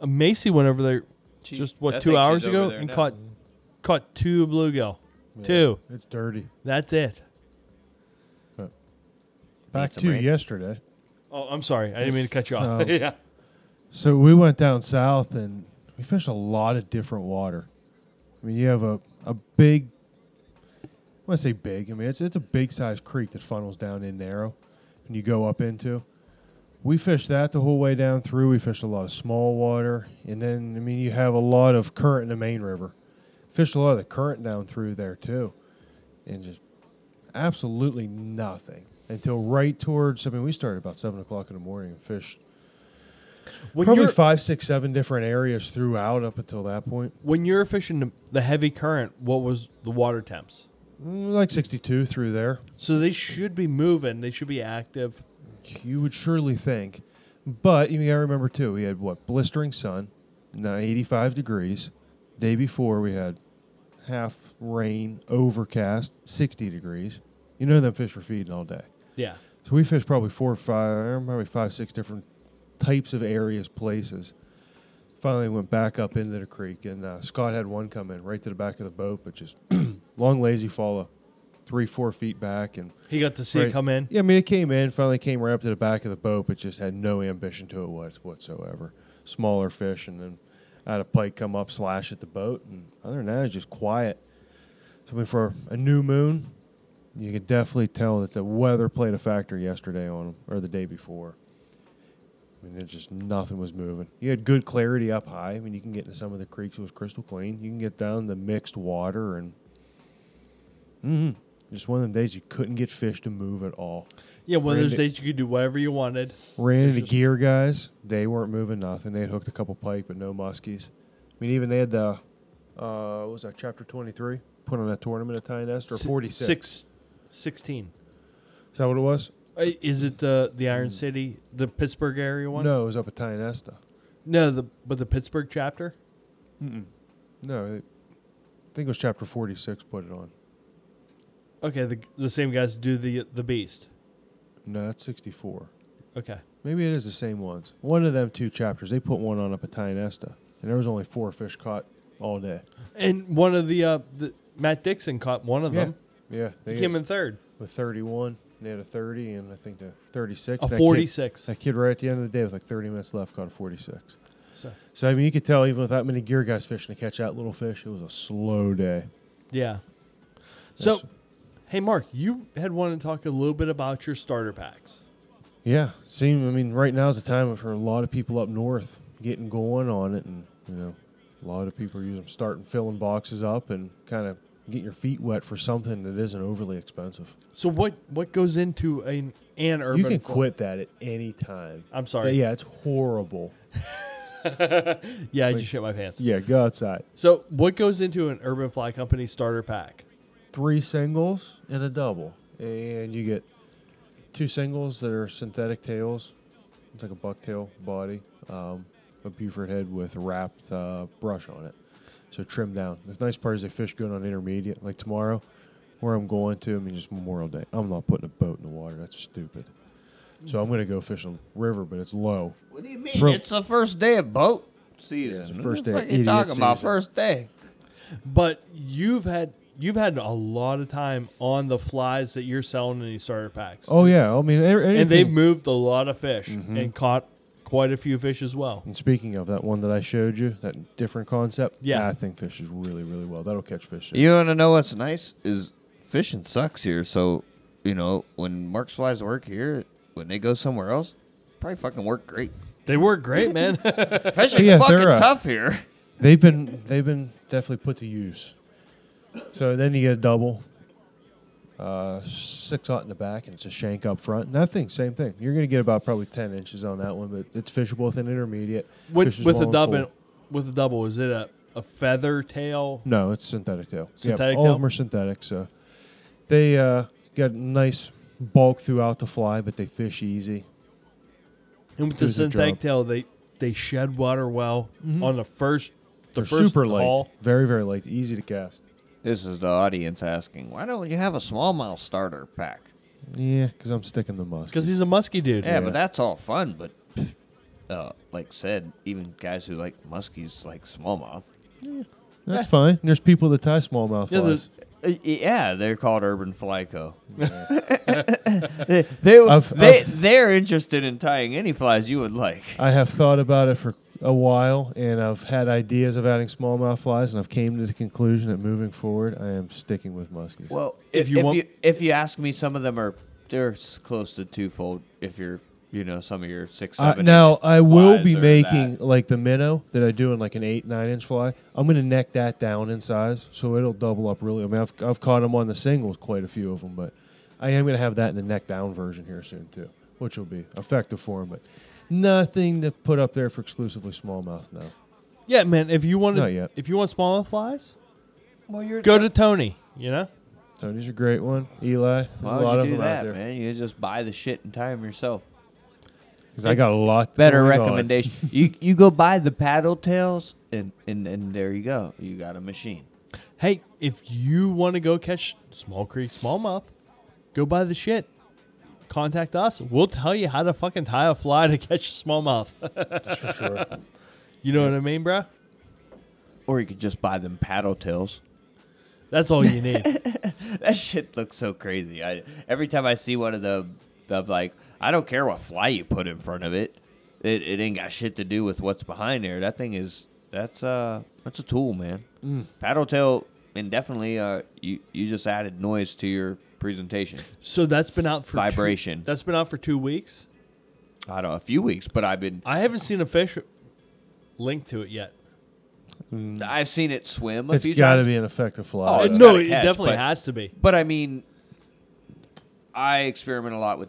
Uh, Macy went over there just what two hours ago and caught caught two bluegill.
Yeah,
Two.
It's dirty.
That's it.
Back
some
to
rain.
yesterday.
Oh, I'm sorry. I didn't mean to cut you off.
No.
yeah.
So we went down south and we fished a lot of different water. I mean, you have a, a big, when I say big, I mean, it's, it's a big sized creek that funnels down in narrow and you go up into. We fished that the whole way down through. We fished a lot of small water. And then, I mean, you have a lot of current in the main river. Fished a lot of the current down through there too. And just absolutely nothing until right towards, I mean, we started about 7 o'clock in the morning and fished
When
Probably
you're
five, six, seven different areas throughout up until that point.
when you're fishing the, the heavy current, what was the water temps?
Mm, Like 62 through there.
So they should be moving. They should be active.
You would surely think. But you got to remember, too, we had what? Blistering sun, now 85 degrees. Day before, we had half rain, overcast, 60 degrees. You know, them fish were feeding all day.
Yeah.
So we fished probably four or five, probably five, six different types of areas, places. Finally went back up into the creek, and uh, Scott had one come in right to the back of the boat, but just long, lazy fall of three, four feet back. And
He got to see
Right.
it come in.
yeah, I mean, it came in, finally came right up to the back of the boat, but just had no ambition to it what- whatsoever. Smaller fish, and then I had a pike come up, slash at the boat, and other than that, it's just quiet. So, I mean, for a new moon, you could definitely tell that the weather played a factor yesterday on them, or the day before. I mean, it just nothing was moving. You had good clarity up high. I mean, you can get into some of the creeks; it was crystal clean. You can get down the mixed water, and mm just one of them days you couldn't get fish to move at all.
Yeah, one of those days you could do whatever you wanted.
Ran into
just-
gear guys. They weren't moving nothing. They had hooked a couple pike, but no muskies. I mean, even they had the uh, what was that chapter twenty three? Put on that tournament at Tyne Nest or
Si-
forty six?
Six, 16.
Is that what it was?
Uh, Is it the the Iron City, the Pittsburgh area one?
No, it was up at Tionesta.
No, the but the Pittsburgh chapter.
Mm-mm. No, it, I think it was chapter forty six. Put it on.
Okay, the the same guys do the the Beast.
No, that's sixty four.
Okay.
Maybe it is the same ones. One of them two chapters. They put one on up at and there was only four fish caught all day.
And one of the uh the Matt Dixon caught one of
Yeah.
them.
Yeah,
He came in third.
with thirty one. They had a thirty, and I think the thirty six.
A 46.
That kid right at the end of the day with like 30 minutes left caught a 46.
So-
So I mean, you could tell even with that many gear guys fishing to catch that little fish, it was a slow day.
Yeah. So. Hey Mark, you had wanted to talk a little bit about your starter packs.
yeah, seem I mean, right now is the time for a lot of people up north getting going on it, and you know, a lot of people are using starting filling boxes up and kind of getting your feet wet for something that isn't overly expensive.
So what what goes into an an urban?
you can
fl-
quit that at any time.
I'm sorry.
Yeah, it's horrible.
yeah, I
Like-
just shit my pants.
Yeah, go outside.
So what goes into an Urban Fly Company starter pack?
Three singles and a double, and you get two singles that are synthetic tails. It's like a bucktail body, um, a Buford head with wrapped uh, brush on it. So trim down. The nice part is they fish good on intermediate. Like tomorrow, where I'm going to, I mean, just Memorial Day. I'm not putting a boat in the water. That's stupid. So I'm going to go fish on river, but it's low.
What do you mean?
Throw-
It's the first day of boat season.
it's the first day of
fuck you
idiot
talking about? First day.
But you've had you've had a lot of time on the flies that you're selling in these starter packs.
Oh yeah, I mean, a- anything.
and they've moved a lot of fish
Mhm.
and caught quite a few fish as well.
And speaking of that one that I showed you, that different concept,
Yeah.
I think fish is really, really well. That'll catch fish.
You want to know what's nice is fishing sucks here. So, you know, when Mark's flies work here, when they go somewhere else, probably fucking work great.
They work great, man.
Fishing's
Yeah,
fucking
uh,
tough here.
They've been they've been definitely put to use. So then you get a double, uh, six aught in the back, and it's a shank up front. And that thing, same thing. You're gonna get about probably ten inches on that one, but it's fishable with an intermediate.
with
fishes
with the
and
double, with the double, is it a, a feather tail?
No, it's synthetic tail.
Synthetic
all
tail?
of them are synthetic. So they uh, got nice bulk throughout the fly, but they fish easy.
And with the
their
synthetic tail, they they shed water well
Mhm.
on the first the
They're
first
super light, very very light, easy to cast.
This is the audience asking, why don't you have a smallmouth starter pack?
Yeah, because I'm sticking the musk.
Because he's a musky dude.
Yeah,
Yeah.
but that's all fun. But uh, like said, even guys who like muskies like smallmouth.
Yeah, That's fine. There's people that tie smallmouth
Yeah,
flies.
Uh, yeah, they're called urban flyco.
Yeah.
they, they,
I've-
they,
I've-
they're interested in tying any flies you would like.
I have thought about it for a while, and I've had ideas of adding smallmouth flies, and I've came to the conclusion that moving forward, I am sticking with muskies.
Well,
If
if,
you
if
want-
you if you ask me, some of them are they're close to twofold. If you're you know some of your six
Uh,
seven.
now I will be making
that.
like the minnow that I do in like an eight nine inch fly. I'm gonna neck that down in size, so it'll double up really. I mean, I've I've caught them on the singles, quite a few of them, but I am gonna have that in the neck down version here soon too, which will be effective for them. But nothing to put up there for exclusively smallmouth now.
Yeah, man. If you want
Not
to,
yet.
if you want smallmouth flies,
Well, you're
go to Tony. You know.
Tony's a great one. Eli, there's
Why
a
would
lot
you
of
do
them out
that,
there.
man? You just buy the shit and tie them yourself.
'Cause I got a lot.
Better
going on.
recommendation. you you go buy the paddle tails and, and and there you go. You got a machine.
Hey, if you want to go catch small creek smallmouth, go buy the shit. Contact us. We'll tell you how to fucking tie a fly to catch smallmouth.
sure.
You know what I mean, bro?
Or you could just buy them paddle tails.
That's all you need.
that shit looks so crazy. I every time I see one of them, I'm like, I don't care what fly you put in front of it. It it ain't got shit to do with what's behind there. That thing is that's uh that's a tool, man.
Mm.
Paddle tail and definitely uh you you just added noise to your presentation.
so that's been out for two-
Vibration.
that's been out for two weeks.
I don't know, a few weeks, but I've been
I haven't seen a fish link to it yet.
Mm.
I've seen it swim a
It's
few
got to be an effective fly.
Oh,
Uh, no,
gotta
it
catch,
definitely
but-
has to be.
But I mean, I experiment a lot with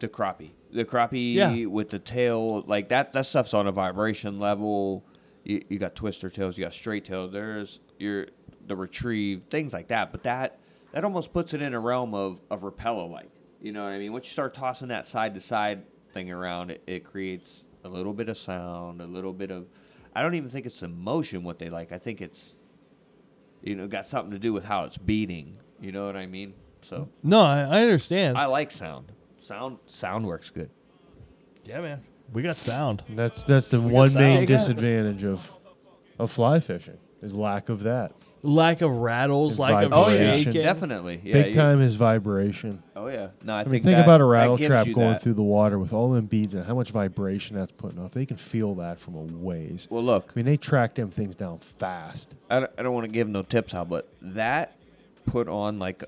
the crappie. The crappie
Yeah.
with the tail, like that. That stuff's on a vibration level. You, you got twister tails, you got straight tails. There's your the retrieve, things like that. But that that almost puts it in a realm of of repella like. You know what I mean? Once you start tossing that side to side thing around, it, it creates a little bit of sound, a little bit of. I don't even think it's emotion what they like. I think it's you know, got something to do with how it's beating. You know what I mean? So
No, I, I understand.
I like sound. Sound sound works good.
yeah, man. We got sound.
That's that's the
got
one main
sound.
disadvantage of of fly fishing is lack of that.
Lack of rattles,
And
lack of
Oh yeah,
Vibration.
shaking.
definitely. Yeah,
Big
you-
time is vibration.
Oh yeah. No, I,
I, mean,
think
think
that-
about a
that
rattle
gives
trap
you
going
that.
through the water with all them beads and how much vibration that's putting off. They can feel that from a ways.
Well, look,
I mean, they track them things down fast.
I don't, I don't want to give them no tips out, but that put on like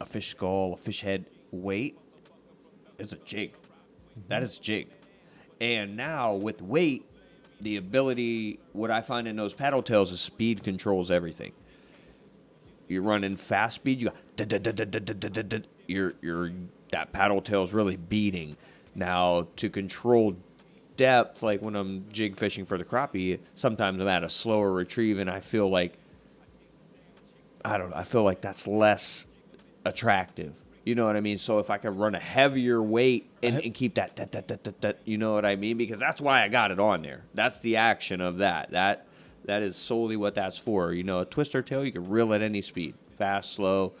a, a fish skull, a fish head weight is a jig. That is jig. And now with weight, the ability, what I find in those paddle tails is speed controls everything. You're running fast speed, you got you're you're that paddle tail's really beating. Now to control depth, like when I'm jig fishing for the crappie, sometimes I'm at a slower retrieve and I feel like I don't know, I feel like that's less attractive. You know what I mean? So if I could run a heavier weight and, and keep that, that, that, that, that, that, you know what I mean? Because that's why I got it on there. That's the action of that. That That is solely what that's for. You know, a twister tail you can reel at any speed, fast, slow.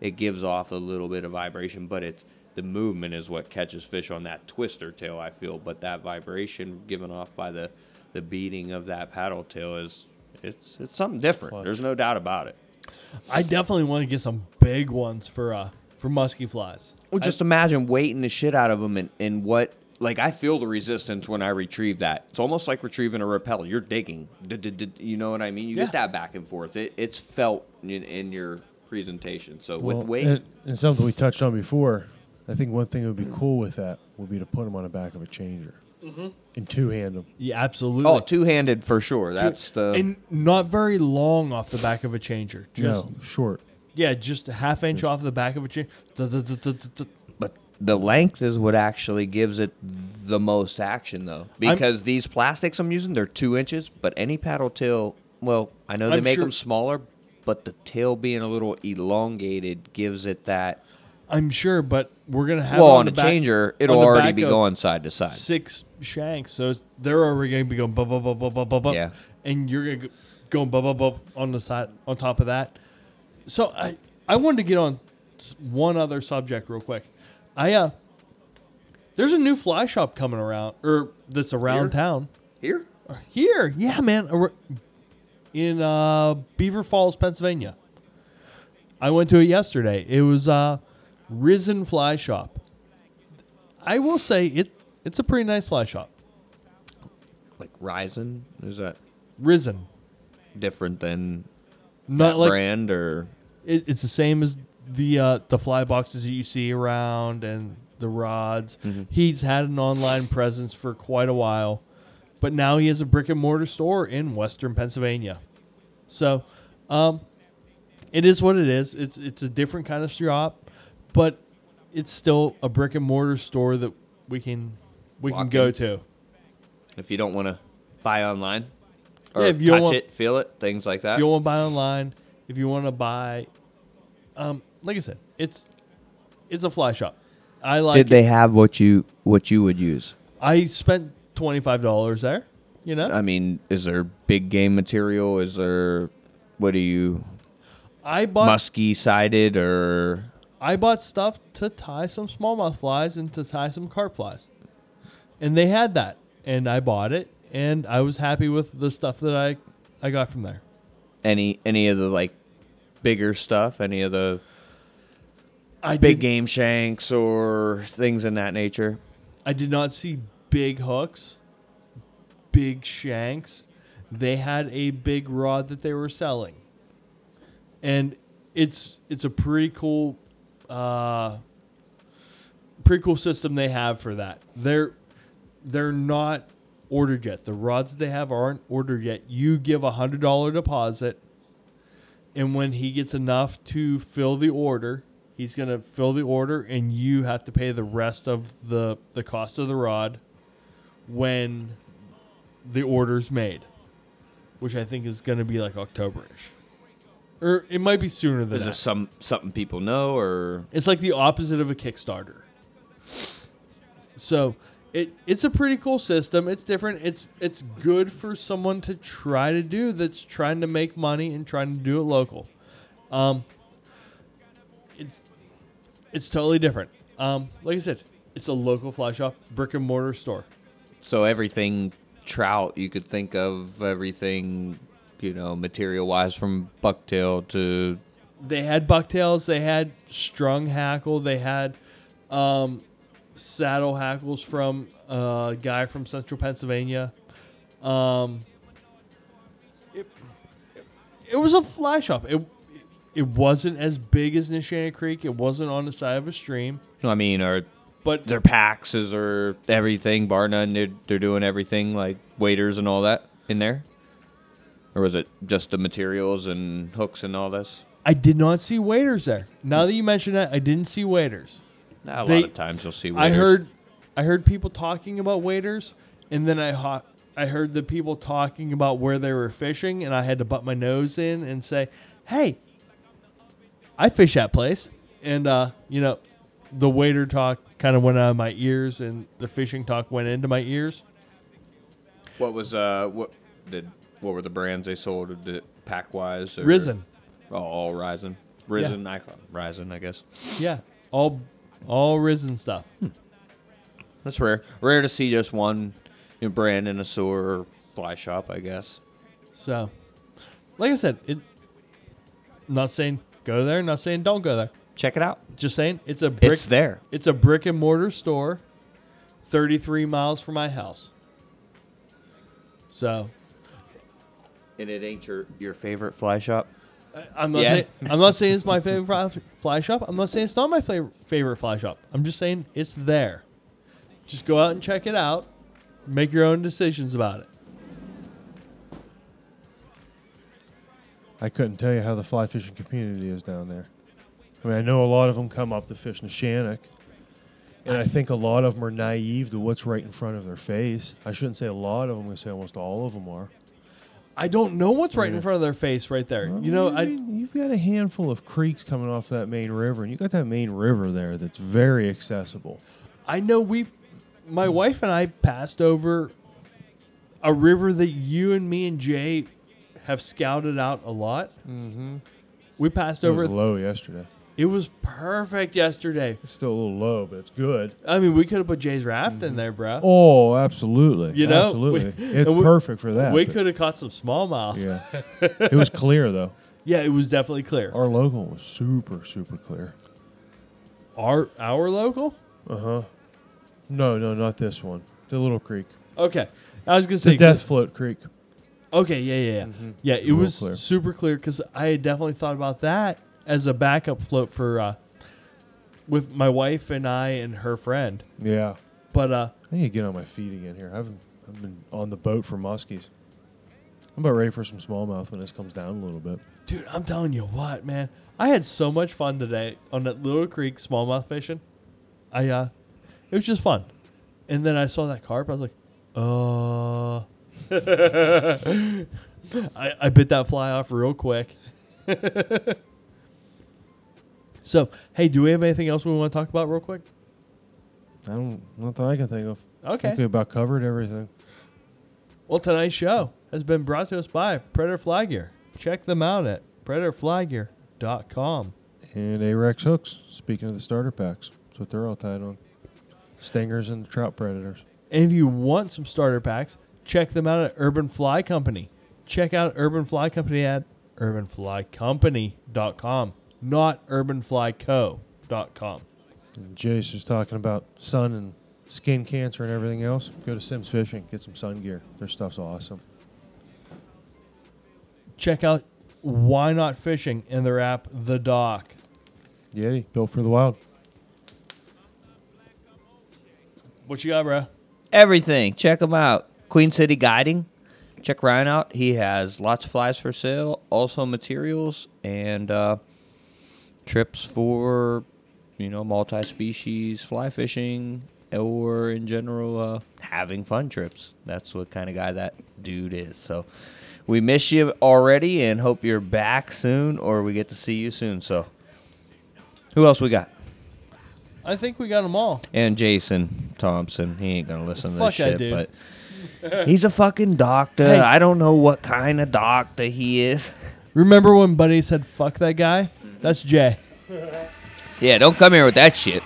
It gives off a little bit of vibration, but it's the movement is what catches fish on that twister tail. I feel, but that vibration given off by the the beating of that paddle tail is it's it's something different. There's no doubt about it.
I definitely want to get some big ones for uh for musky flies.
Well,
I-
just imagine weighting the shit out of them and, and what, like, I feel the resistance when I retrieve that. It's almost like retrieving a rappel. You're digging. You know what I mean? You
Yeah.
get that back and forth. It, it's felt in, in your presentation. So
Well,
with weight,
and, and something we touched on before, I think one thing that would be cool with that would be to put them on the back of a changer mm-hmm. and two hand them.
Yeah, absolutely.
oh, two handed for sure. That's the.
and not very long off the back of a changer. Just
No, short.
Yeah, just a half inch off the back of a changer.
But the length is what actually gives it the most action, though. Because these plastics I'm using, they're two inches, but any paddle tail, well, I know they
I'm
make
sure-
them smaller, but the tail being a little elongated gives it that.
I'm sure, but we're gonna have
well,
on,
on
the
a changer, it'll already be going side to side.
six shanks, so they're already gonna be going bub bub bub bub bub bub, bub,
Yeah.
and you're gonna go going bub bub bub on the side on top of that. So I I wanted to get on one other subject real quick. I uh, there's a new fly shop coming around, or that's around
Here?
town.
Here?
Here, yeah, man, in uh, Beaver Falls, Pennsylvania. I went to it yesterday. It was uh, Risen Fly Shop. I will say it. It's a pretty nice fly shop.
Like Risen? Is that
Risen,
different than
not
that
like
brand or?
It, it's the same as the uh, the fly boxes that you see around and the rods.
Mhm.
He's had an online presence for quite a while, but now he has a brick and mortar store in Western Pennsylvania. So, um, it is what it is. It's it's a different kind of shop, but it's still a brick and mortar store that we can we can go
in.
to.
If you don't want to buy online or
Yeah,
touch
want-
it, feel it, things like that.
If you want to buy online, if you want to buy, um, like I said, it's it's a fly shop. I like.
Did
it.
they have what you what you would use?
I spent twenty five dollars there. You know,
I mean, is there big game material? Is there what do you
I bought
musky sided or
I bought stuff to tie some smallmouth flies and to tie some carp flies, and they had that, and I bought it, and I was happy with the stuff that I I got from there.
Any any of the like bigger stuff? Any of the
I
big
did,
game shanks or things in that nature?
I did not see big hooks, big shanks. They had a big rod that they were selling, and it's it's a pretty cool, uh, pretty cool system they have for that. They're they're not ordered yet. The rods they have aren't ordered yet. You give a hundred dollar deposit, and when he gets enough to fill the order, he's gonna fill the order, and you have to pay the rest of the the cost of the rod when the order's made, which I think is gonna be like Octoberish, or it might be sooner than
Is
that.
this some something people know or
It's like the opposite of a Kickstarter. So it it's a pretty cool system. It's different. It's it's good for someone to try to do that's trying to make money and trying to do it local. Um, it's it's totally different. Um, like I said, it's a local fly shop, brick and mortar store.
so everything trout you could think of everything you know material wise from bucktail to
They had bucktails. They had strung hackle. They had um, saddle hackles from a guy from Central Pennsylvania. Um, it, it was a fly shop. It it wasn't as big as Neshannock Creek. It wasn't on the side of a stream,
I mean are
but
their packs is or everything bar none they're, they're doing everything like waiters and all that in there or was it just the materials and hooks and all this
I did not see waiters there. Now that you mention that, I didn't see waiters.
A
They-
lot of times you'll see
I heard, I heard people talking about waiters, and then I ho- I heard the people talking about where they were fishing, and I had to butt my nose in and say, "Hey, I fish that place," and uh, you know, the waiter talk kind of went out of my ears, and the fishing talk went into my ears.
what was uh what did what were the brands they sold? Pack wise?
Risen.
Oh, all Ryzen. Risen, I Risen, I guess.
Yeah. All all risen stuff. Hmm.
That's rare. Rare to see just one you know, brand in a store or fly shop, I guess.
So, like I said, it. Not saying go there. Not saying don't go there.
Check it out.
Just saying it's a brick.
It's there.
It's a brick and mortar store, 33 miles from my house. So
And it ain't your your favorite fly shop.
I- I'm not
Yeah.
saying I'm not saying it's my favorite fly, fly shop. I'm not saying it's not my favorite favorite fly shop. I'm just saying it's there. Just go out and check it out. Make your own decisions about it.
I couldn't tell you how the fly fishing community is down there. I mean, I know a lot of them come up to fish Neshannock, and I think a lot of them are naive to what's right in front of their face. I shouldn't say a lot of them. I say almost all of them are.
I don't know what's right in front of their face right there.
Well,
you know, I
mean, you've got a handful of creeks coming off that main river, and you got that main river there that's very accessible.
I know we, my wife and I passed over a river that you and me and Jay have scouted out a lot.
Mm-hmm.
We passed
It
over.
was low yesterday.
It was perfect yesterday.
It's still a little low, but it's good.
I mean, we could have put Jay's raft in there, bro.
Oh, absolutely.
You know,
absolutely.
we-
it's
we-
perfect for that.
we could have caught some smallmouth.
Yeah. It was clear though.
yeah, it was definitely clear.
Our local was super, super clear.
Our our local.
Uh huh. No, no, not this one. The little creek.
Okay, I was gonna say
The Death Float Creek.
Okay, yeah, yeah, yeah.
Mhm.
Yeah, it
Real
was
clear.
super clear because I had definitely thought about that as a backup float for uh, with my wife and I and her friend.
Yeah.
But uh,
I need to get on my feet again here. I haven't I've been on the boat for muskies. I'm about ready for some smallmouth when this comes down a little bit.
dude, I'm telling you what, man, I had so much fun today on that little creek smallmouth fishing. I uh, it was just fun. And then I saw that carp. I was like, uh. I, I bit that fly off real quick. so, hey, do we have anything else we want to talk about real quick?
I don't not that I can think of. I
Okay.
think we about covered everything.
Well, tonight's show has been brought to us by Predator Fly Gear. Check them out at predatorflygear.com.
And Ahrex hooks, speaking of the starter packs. That's what they're all tied on. Stingers and trout predators.
And if you want some starter packs, check them out at Urban Fly Company. Check out Urban Fly Company at urbanflycompany.com, not urbanflyco.com.
And Jace was talking about sun and skin cancer and everything else. Go to Simms Fishing, get some sun gear. Their stuff's awesome.
Check out Why Knot Fishing in their app, The Dock.
Yeti, built for the wild.
What you got, bro?
Everything. Check him out. Queen City Guiding. Check Ryan out. He has lots of flies for sale, also materials and uh, trips for you know multi-species fly fishing or in general uh, having fun trips. That's what kind of guy that dude is. So we miss you already and hope you're back soon or we get to see you soon. So who else we got?
I think we got them all.
And Jason Thompson. He ain't gonna listen to
Fuck
this shit,
dude.
but he's a fucking doctor.
Hey.
I don't know what kind of doctor he is.
Remember when Buddy said, fuck that guy? That's Jay.
Yeah, don't come here with that shit.